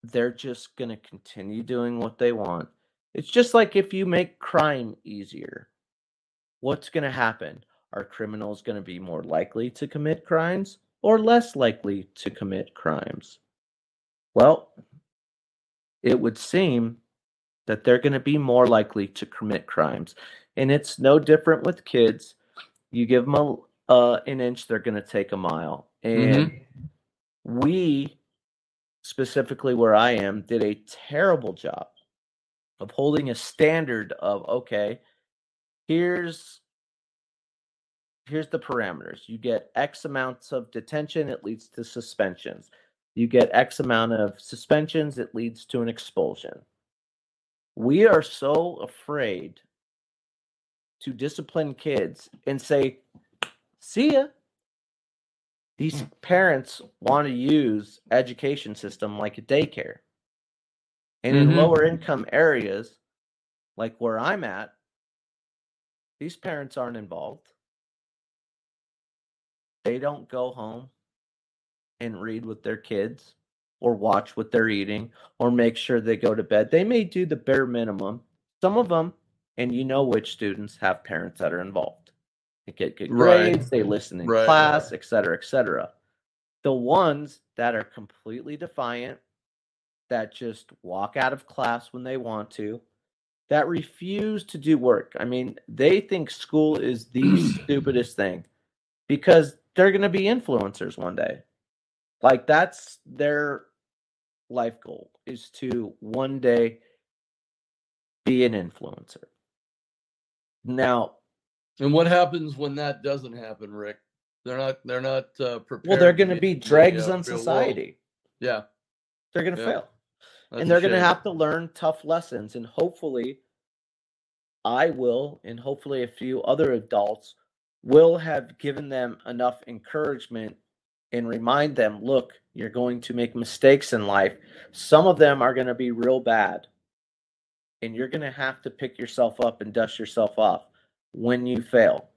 Speaker 2: they're just going to continue doing what they want. It's just like if you make crime easier, what's going to happen? Are criminals going to be more likely to commit crimes or less likely to commit crimes? Well, it would seem that they're going to be more likely to commit crimes. And it's no different with kids. You give them a, uh, an inch, they're going to take a mile. And we, specifically where I am, did a terrible job of holding a standard of okay, here's here's the parameters. You get X amounts of detention, it leads to suspensions. You get X amount of suspensions, it leads to an expulsion. We are so afraid to discipline kids and say, see ya. These parents want to use education system like a daycare. And in
Speaker 1: Mhm.
Speaker 2: lower income areas, like where I'm at, these parents aren't involved. They don't go home and read with their kids or watch what they're eating or make sure they go to bed. They may do the bare minimum. Some of them, and you know which students have parents that are involved. They get good
Speaker 1: Right.
Speaker 2: grades, they listen in
Speaker 1: Right,
Speaker 2: class,
Speaker 1: right.
Speaker 2: et cetera, et cetera. The ones that are completely defiant, that just walk out of class when they want to, that refuse to do work. I mean, they think school is the stupidest thing because they're going to be influencers one day. Like that's their life goal is to one day be an influencer. Now,
Speaker 1: And what happens when that doesn't happen, Rick? They're not. They're not uh, prepared.
Speaker 2: well, they're going to be dregs on
Speaker 1: real world.
Speaker 2: society.
Speaker 1: Yeah,
Speaker 2: They're going to
Speaker 1: Yeah.
Speaker 2: fail.
Speaker 1: that's
Speaker 2: and they're going to have to learn tough lessons and hopefully i will and hopefully a few other adults will have given them enough encouragement and remind them look you're going to make mistakes in life some of them are going to be real bad and you're going to have to pick yourself up and dust yourself off when you fail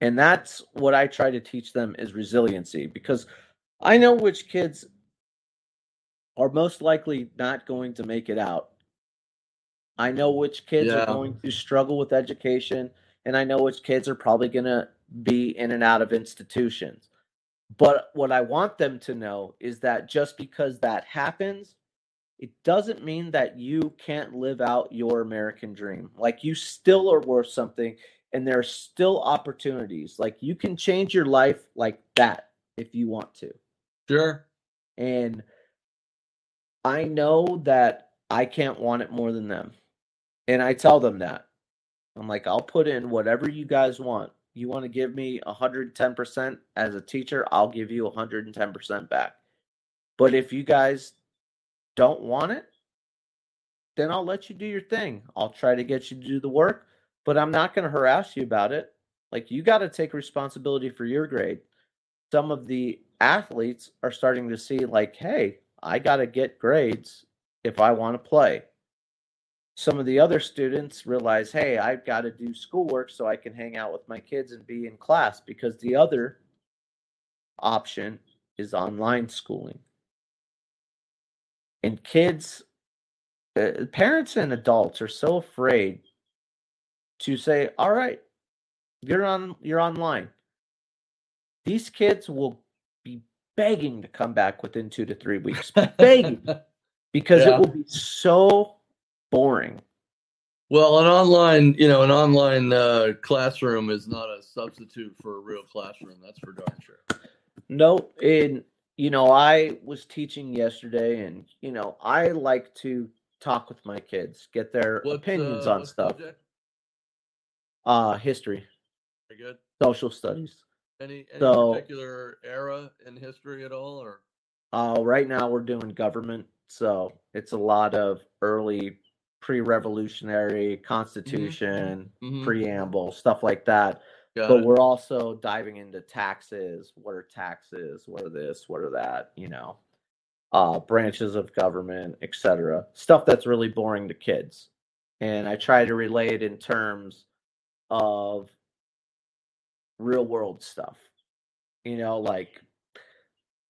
Speaker 2: and that's what i try to teach them is resiliency because i know which kids are most likely not going to make it out. I know which kids
Speaker 1: Yeah.
Speaker 2: are going to struggle with education, and I know which kids are probably going to be in and out of institutions. But what I want them to know is that just because that happens, it doesn't mean that you can't live out your American dream. Like you still are worth something, and there are still opportunities. Like you can change your life like that if you want to.
Speaker 1: Sure.
Speaker 2: And I know that I can't want it more than them. And I tell them that. I'm like, I'll put in whatever you guys want. You want to give me 110% as a teacher, I'll give you 110% back. But if you guys don't want it, then I'll let you do your thing. I'll try to get you to do the work, but I'm not going to harass you about it. Like, you got to take responsibility for your grade. Some of the athletes are starting to see, like, hey, I got to get grades if I want to play. Some of the other students realize, hey, I've got to do schoolwork so I can hang out with my kids and be in class because the other option is online schooling. And kids, uh, parents and adults are so afraid to say, all right, you're on you're online. These kids will be begging to come back within two to three weeks. Begging because
Speaker 1: Yeah.
Speaker 2: it will be so boring.
Speaker 1: Well, an online, you know, an online uh, classroom is not a substitute for a real classroom. That's for darn sure.
Speaker 2: No, and you know, I was teaching yesterday, and you know, I like to talk with my kids, get their
Speaker 1: What,
Speaker 2: opinions
Speaker 1: uh,
Speaker 2: on stuff.
Speaker 1: subject?
Speaker 2: Uh history.
Speaker 1: Very good.
Speaker 2: social studies.
Speaker 1: Any any
Speaker 2: So-
Speaker 1: particular era in history at all, or
Speaker 2: Uh, right now we're doing government, so it's a lot of early pre-revolutionary constitution,
Speaker 1: Mhm.
Speaker 2: preamble, stuff like that.
Speaker 1: got
Speaker 2: but
Speaker 1: it?
Speaker 2: we're also diving into taxes. What are taxes? What are this? What are that? You know, uh, branches of government, etc. Stuff that's really boring to kids, and I try to relay it in terms of real world stuff. You know, like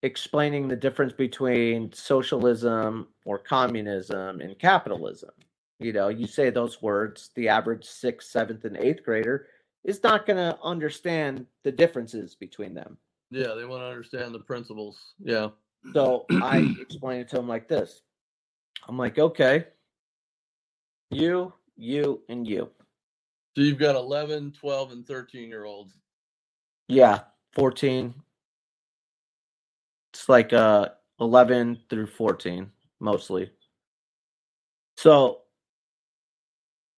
Speaker 2: explaining the difference between socialism or communism and capitalism. You know, you say those words, the average sixth, seventh, and eighth grader is not going to understand the differences between them.
Speaker 1: Yeah, they want to understand the principles. Yeah.
Speaker 2: So I explain it to them like this I'm like, okay, you, you, and you.
Speaker 1: So you've got 11, 12, and 13 year olds.
Speaker 2: Yeah, 14. It's like uh 11 through 14 mostly. So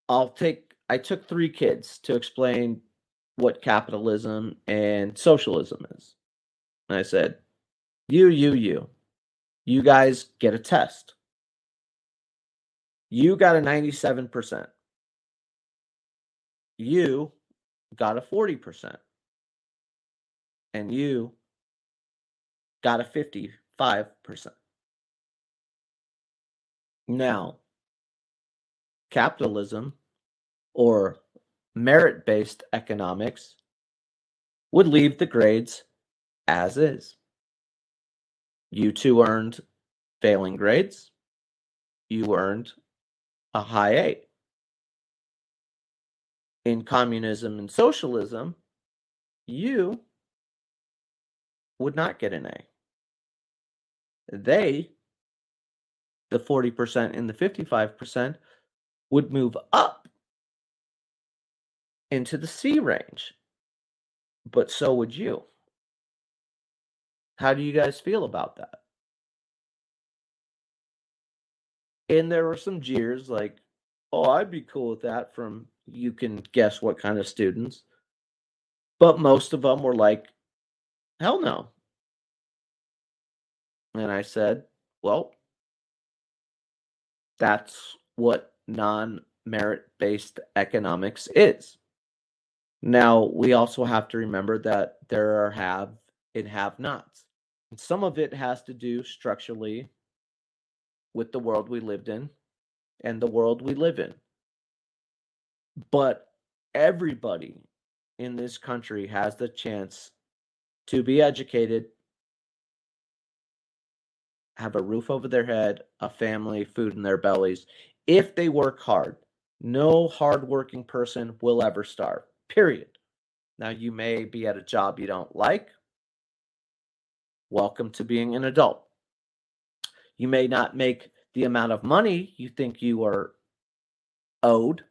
Speaker 2: I'll take I took 3 kids to explain what capitalism and socialism is. And I said, "You, you, you. You guys get a test. You got a 97%. You got a 40% and you got a 55%. Now, capitalism or merit based economics would leave the grades as is. You two earned failing grades, you earned a high eight. In communism and socialism, you would not get an A. They, the 40% and the 55%, would move up into the C range. But so would you. How do you guys feel about that? And there were some jeers like, oh, I'd be cool with that from you can guess what kind of students. But most of them were like, hell no. And I said, well, that's what non merit based economics is. Now, we also have to remember that there are have and have nots. And some of it has to do structurally with the world we lived in and the world we live in. But everybody in this country has the chance to be educated, have a roof over their head, a family, food in their bellies, if they work hard. No hardworking person will ever starve, period. Now, you may be at a job you don't like. Welcome to being an adult. You may not make the amount of money you think you are owed.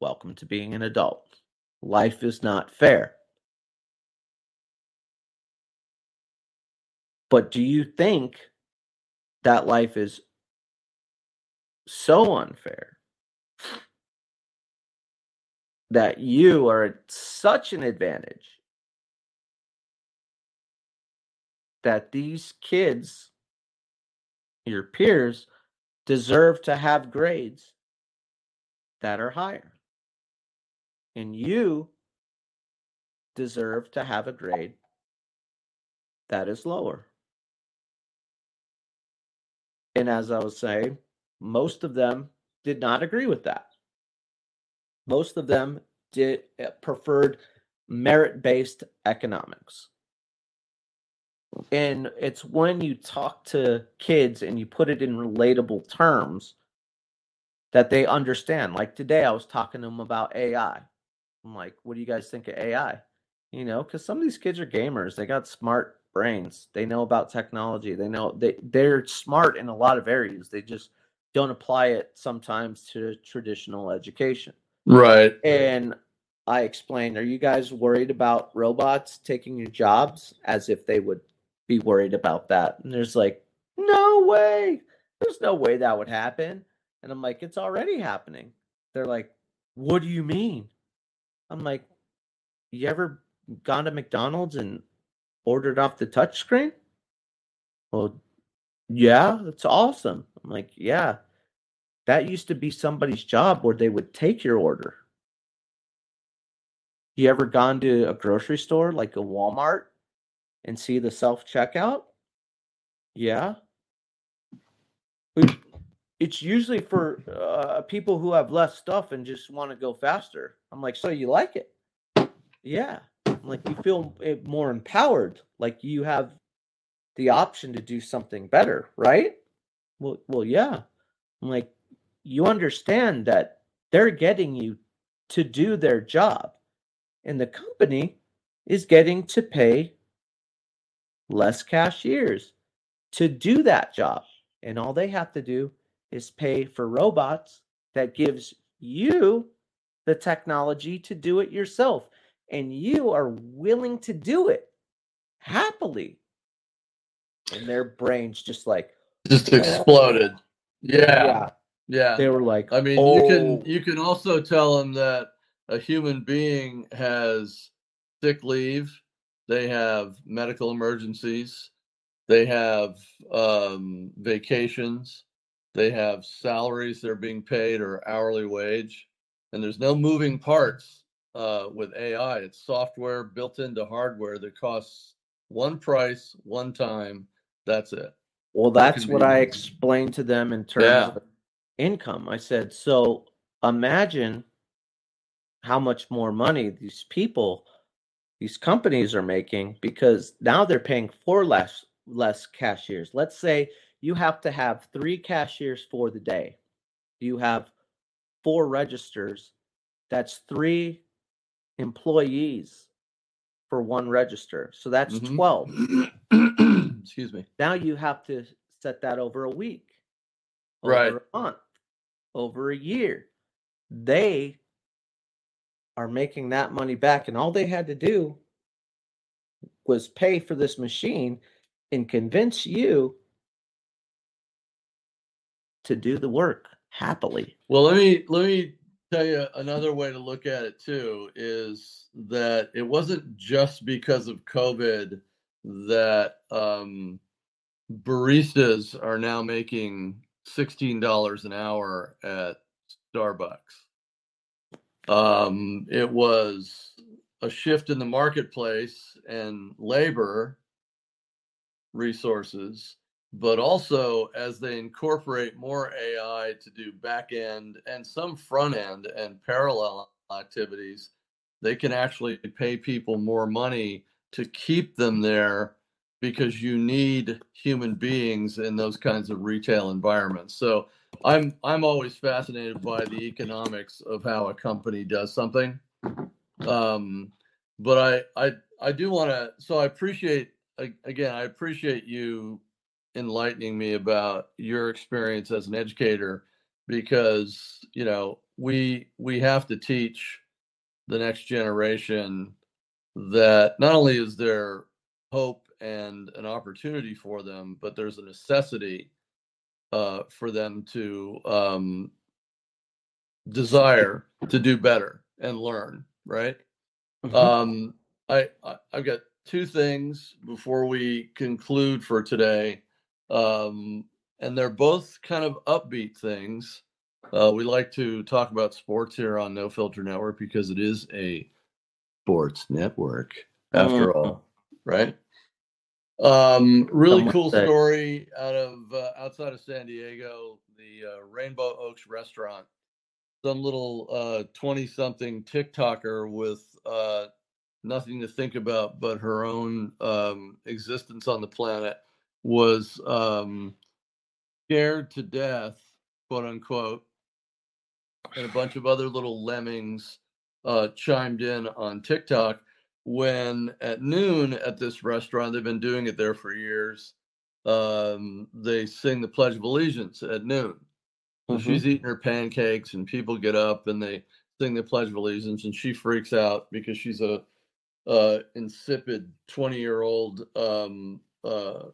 Speaker 2: Welcome to being an adult. Life is not fair. But do you think that life is so unfair that you are at such an advantage that these kids, your peers, deserve to have grades that are higher? And you deserve to have a grade that is lower. And as I was saying, most of them did not agree with that. Most of them did uh, preferred merit-based economics. And it's when you talk to kids and you put it in relatable terms that they understand. Like today, I was talking to them about AI. I'm like, what do you guys think of AI? You know, because some of these kids are gamers. They got smart brains. They know about technology. They know they they're smart in a lot of areas. They just don't apply it sometimes to traditional education.
Speaker 1: Right.
Speaker 2: And I explained, are you guys worried about robots taking your jobs as if they would be worried about that? And there's like, no way. There's no way that would happen. And I'm like, it's already happening. They're like, what do you mean? I'm like, you ever gone to McDonald's and ordered off the touchscreen? Well, yeah, that's awesome. I'm like, yeah, that used to be somebody's job where they would take your order. You ever gone to a grocery store like a Walmart and see the self checkout? Yeah. It's usually for uh, people who have less stuff and just want to go faster. I'm like, so you like it? Yeah. I'm like you feel more empowered, like you have the option to do something better, right? Well, well, yeah. I'm like, you understand that they're getting you to do their job, and the company is getting to pay less cashiers to do that job. And all they have to do is pay for robots that gives you the technology to do it yourself. And you are willing to do it happily. And their brains just like,
Speaker 1: Just exploded. Yeah. Yeah.
Speaker 2: They were like,
Speaker 1: I mean,
Speaker 2: oh,
Speaker 1: you can you can also tell them that a human being has sick leave, they have medical emergencies, they have um, vacations, they have salaries they're being paid or hourly wage, and there's no moving parts uh, with AI. It's software built into hardware that costs one price, one time. That's it.
Speaker 2: Well, that's what I explained to them in terms
Speaker 1: Yeah.
Speaker 2: of income. I said, so imagine how much more money these people, these companies are making because now they're paying for less less cashiers. Let's say you have to have three cashiers for the day. You have four registers. That's three employees for one register. So that's
Speaker 1: Mhm.
Speaker 2: 12
Speaker 1: Excuse me.
Speaker 2: now you have to set that over a week
Speaker 1: Right.
Speaker 2: over a month over a year they are making that money back and all they had to do was pay for this machine and convince you to do the work happily
Speaker 1: Well, let me let me tell you another way to look at it too is that it wasn't just because of COVID that um, baristas are now making sixteen dollars an hour at Starbucks. Um, it was a shift in the marketplace and labor resources but also as they incorporate more AI to do back end and some front end and parallel activities, they can actually pay people more money to keep them there because you need human beings in those kinds of retail environments. So I'm I'm always fascinated by the economics of how a company does something. Um, but I I I do want to so I appreciate again I appreciate you enlightening me about your experience as an educator because you know we we have to teach the next generation that not only is there hope and an opportunity for them but there's a necessity uh, for them to um, desire to do better and learn right
Speaker 2: Mhm.
Speaker 1: um, I, I I've got two things before we conclude for today, um, and they're both kind of upbeat things. Uh, we like to talk about sports here on No Filter Network because it is a sports network after
Speaker 2: Mhm.
Speaker 1: all, right? Um, really
Speaker 2: Some would
Speaker 1: cool
Speaker 2: say.
Speaker 1: story out of uh, outside of San Diego, the uh, Rainbow Oaks restaurant. Some little twenty something TikToker with uh, nothing to think about but her own um, existence on the planet was um, scared to death, quote unquote, and a bunch of other little lemmings uh, chimed in on TikTok when at noon at this restaurant, they've been doing it there for years. Um, they sing the Pledge of Allegiance at noon.
Speaker 2: Mhm.
Speaker 1: she's eating her pancakes, and people get up and they sing the Pledge of Allegiance, and she freaks out because she's a uh, insipid twenty-year-old um, uh,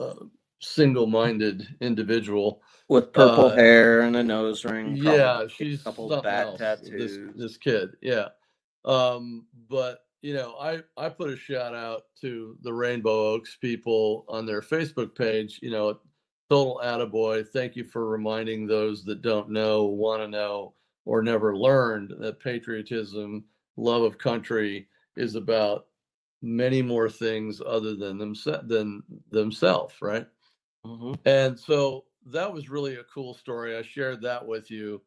Speaker 1: uh, single-minded individual.
Speaker 2: with purple
Speaker 1: uh,
Speaker 2: hair and a nose ring
Speaker 1: Yeah, she's
Speaker 2: a couple bad
Speaker 1: else,
Speaker 2: tattoos
Speaker 1: This, this kid, yeah. Um, but you know, I I put a shout out to the Rainbow Oaks people on their Facebook page. You know, total attaboy. Thank you for reminding those that don't know, want to know, or never learned that patriotism, love of country, is about many more things other than themselves than themselves, right?
Speaker 2: Mhm.
Speaker 1: And so that was really a cool story. I shared that with you.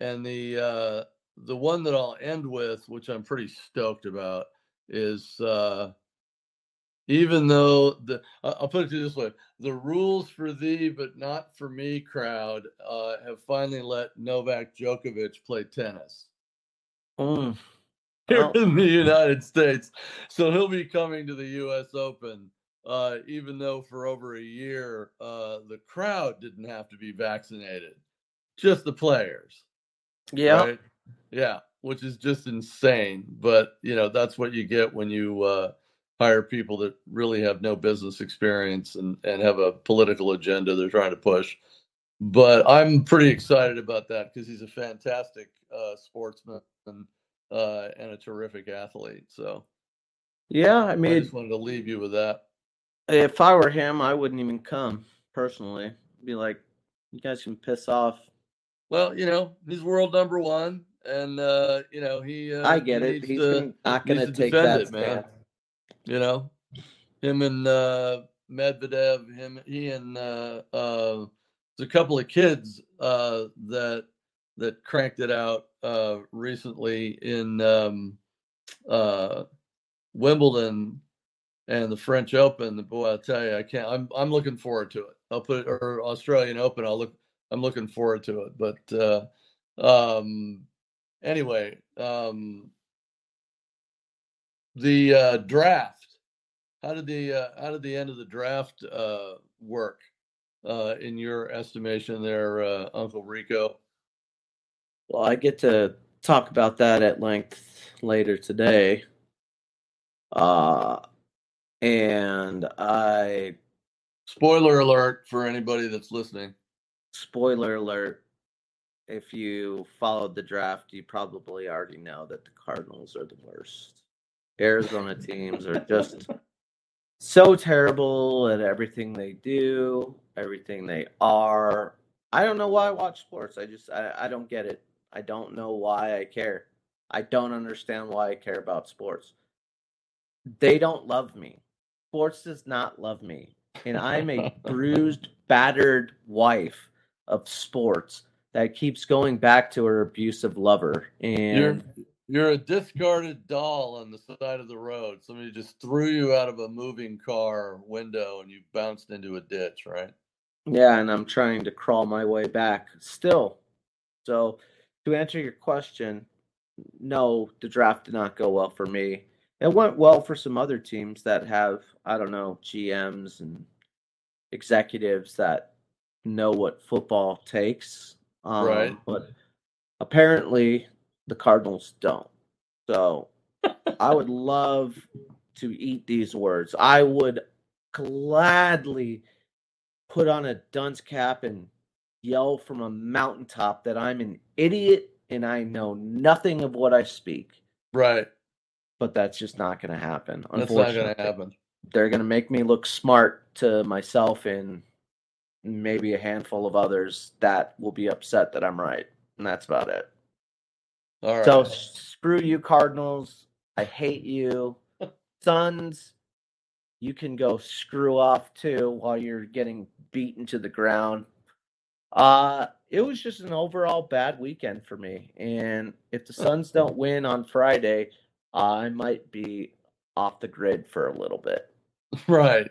Speaker 1: And the uh the one that I'll end with, which I'm pretty stoked about, is uh even though the I'll put it to you this way, the rules for thee but not for me crowd uh have finally let Novak Djokovic play tennis
Speaker 2: Mm.
Speaker 1: here
Speaker 2: Well-
Speaker 1: in the United States. So he'll be coming to the US Open. Uh, even though for over a year uh, the crowd didn't have to be vaccinated, just the players.
Speaker 2: Yeah.
Speaker 1: right? Yeah, which is just insane. But you know, that's what you get when you uh, hire people that really have no business experience and, and have a political agenda they're trying to push. But I'm pretty excited about that because he's a fantastic uh, sportsman and, uh, and a terrific athlete. So
Speaker 2: Yeah. I
Speaker 1: I
Speaker 2: mean,
Speaker 1: just wanted to leave you with that.
Speaker 2: If I were him, I wouldn't even come personally. Be like, you guys can piss off.
Speaker 1: Well, you know, he's world number one, and uh, you know he. Uh,
Speaker 2: I get
Speaker 1: he
Speaker 2: it. He's
Speaker 1: to-
Speaker 2: not going to
Speaker 1: to
Speaker 2: take that
Speaker 1: it, man. you know him and uh medvedev him he and uh uh there's a couple of kids uh that that cranked it out uh recently in um uh wimbledon and the french open boy i'll tell you i can't i'm i'm looking forward to it i'll put it or australian open i'll look i'm looking forward to it but uh um anyway um the uh draft how did the uh, how did the end of the draft uh, work uh, in your estimation, there, uh, Uncle Rico?
Speaker 2: Well, I get to talk about that at length later today. Uh, and I,
Speaker 1: Spoiler alert for anybody that's listening.
Speaker 2: spoiler alert, if you followed the draft, you probably already know that the Cardinals are the worst. Arizona teams are just so terrible at everything they do, everything they are. I don't know why I watch sports. I just I, I don't get it. I don't know why I care. I don't understand why I care about sports. They don't love me. Sports does not love me. And I'm a bruised, battered wife of sports that keeps going back to her abusive lover.
Speaker 1: You're
Speaker 2: And
Speaker 1: you're a discarded doll on the side of the road. Somebody just threw you out of a moving car window and you bounced into a ditch, right?
Speaker 2: Yeah, and I'm trying to crawl my way back still. So, to answer your question, no, the draft did not go well for me. It went well for some other teams that have, I don't know, GMs and executives that know what football takes. Um,
Speaker 1: Right.
Speaker 2: But apparently, the Cardinals don't. So, I would love to eat these words. I would gladly put on a dunce cap and yell from a mountaintop that I'm an idiot and I know nothing of what I speak.
Speaker 1: Right.
Speaker 2: But that's just not going to happen.
Speaker 1: That's not going to happen.
Speaker 2: They're going to make me look smart to myself and maybe a handful of others that will be upset that I'm right. And that's about it.
Speaker 1: All right.
Speaker 2: So screw you, Cardinals. I hate you. Suns, you can go screw off too while you're getting beaten to the ground. Uh it was just an overall bad weekend for me. And if the Suns don't win on Friday, I might be off the grid for a little bit.
Speaker 1: right.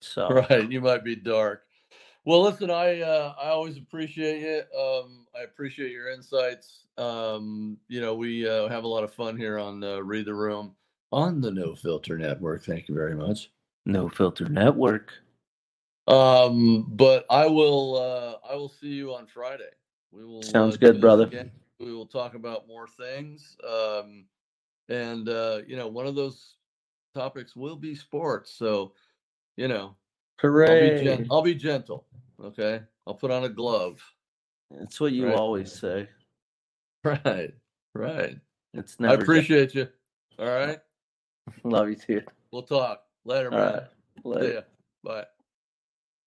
Speaker 2: So
Speaker 1: Right. You might be dark. Well, listen, I uh, I always appreciate you. Um, I appreciate your insights. Um, you know, we uh, have a lot of fun here on uh, Read the Room on the No Filter Network. Thank you very much.
Speaker 2: no filter network.
Speaker 1: Um, but I will uh, I will see you on Friday. We will
Speaker 2: Sounds
Speaker 1: uh,
Speaker 2: good, brother.
Speaker 1: again. We will talk about more things. Um, and uh, you know, one of those topics will be sports. So, you know, I'll be, gen- I'll be gentle. Okay. I'll put on a glove.
Speaker 2: That's what you
Speaker 1: Right.
Speaker 2: always say.
Speaker 1: Right. Right.
Speaker 2: It's never.
Speaker 1: I appreciate you. All right.
Speaker 2: Love you too.
Speaker 1: We'll talk later,
Speaker 2: All
Speaker 1: man.
Speaker 2: right. Later.
Speaker 1: See ya. Bye.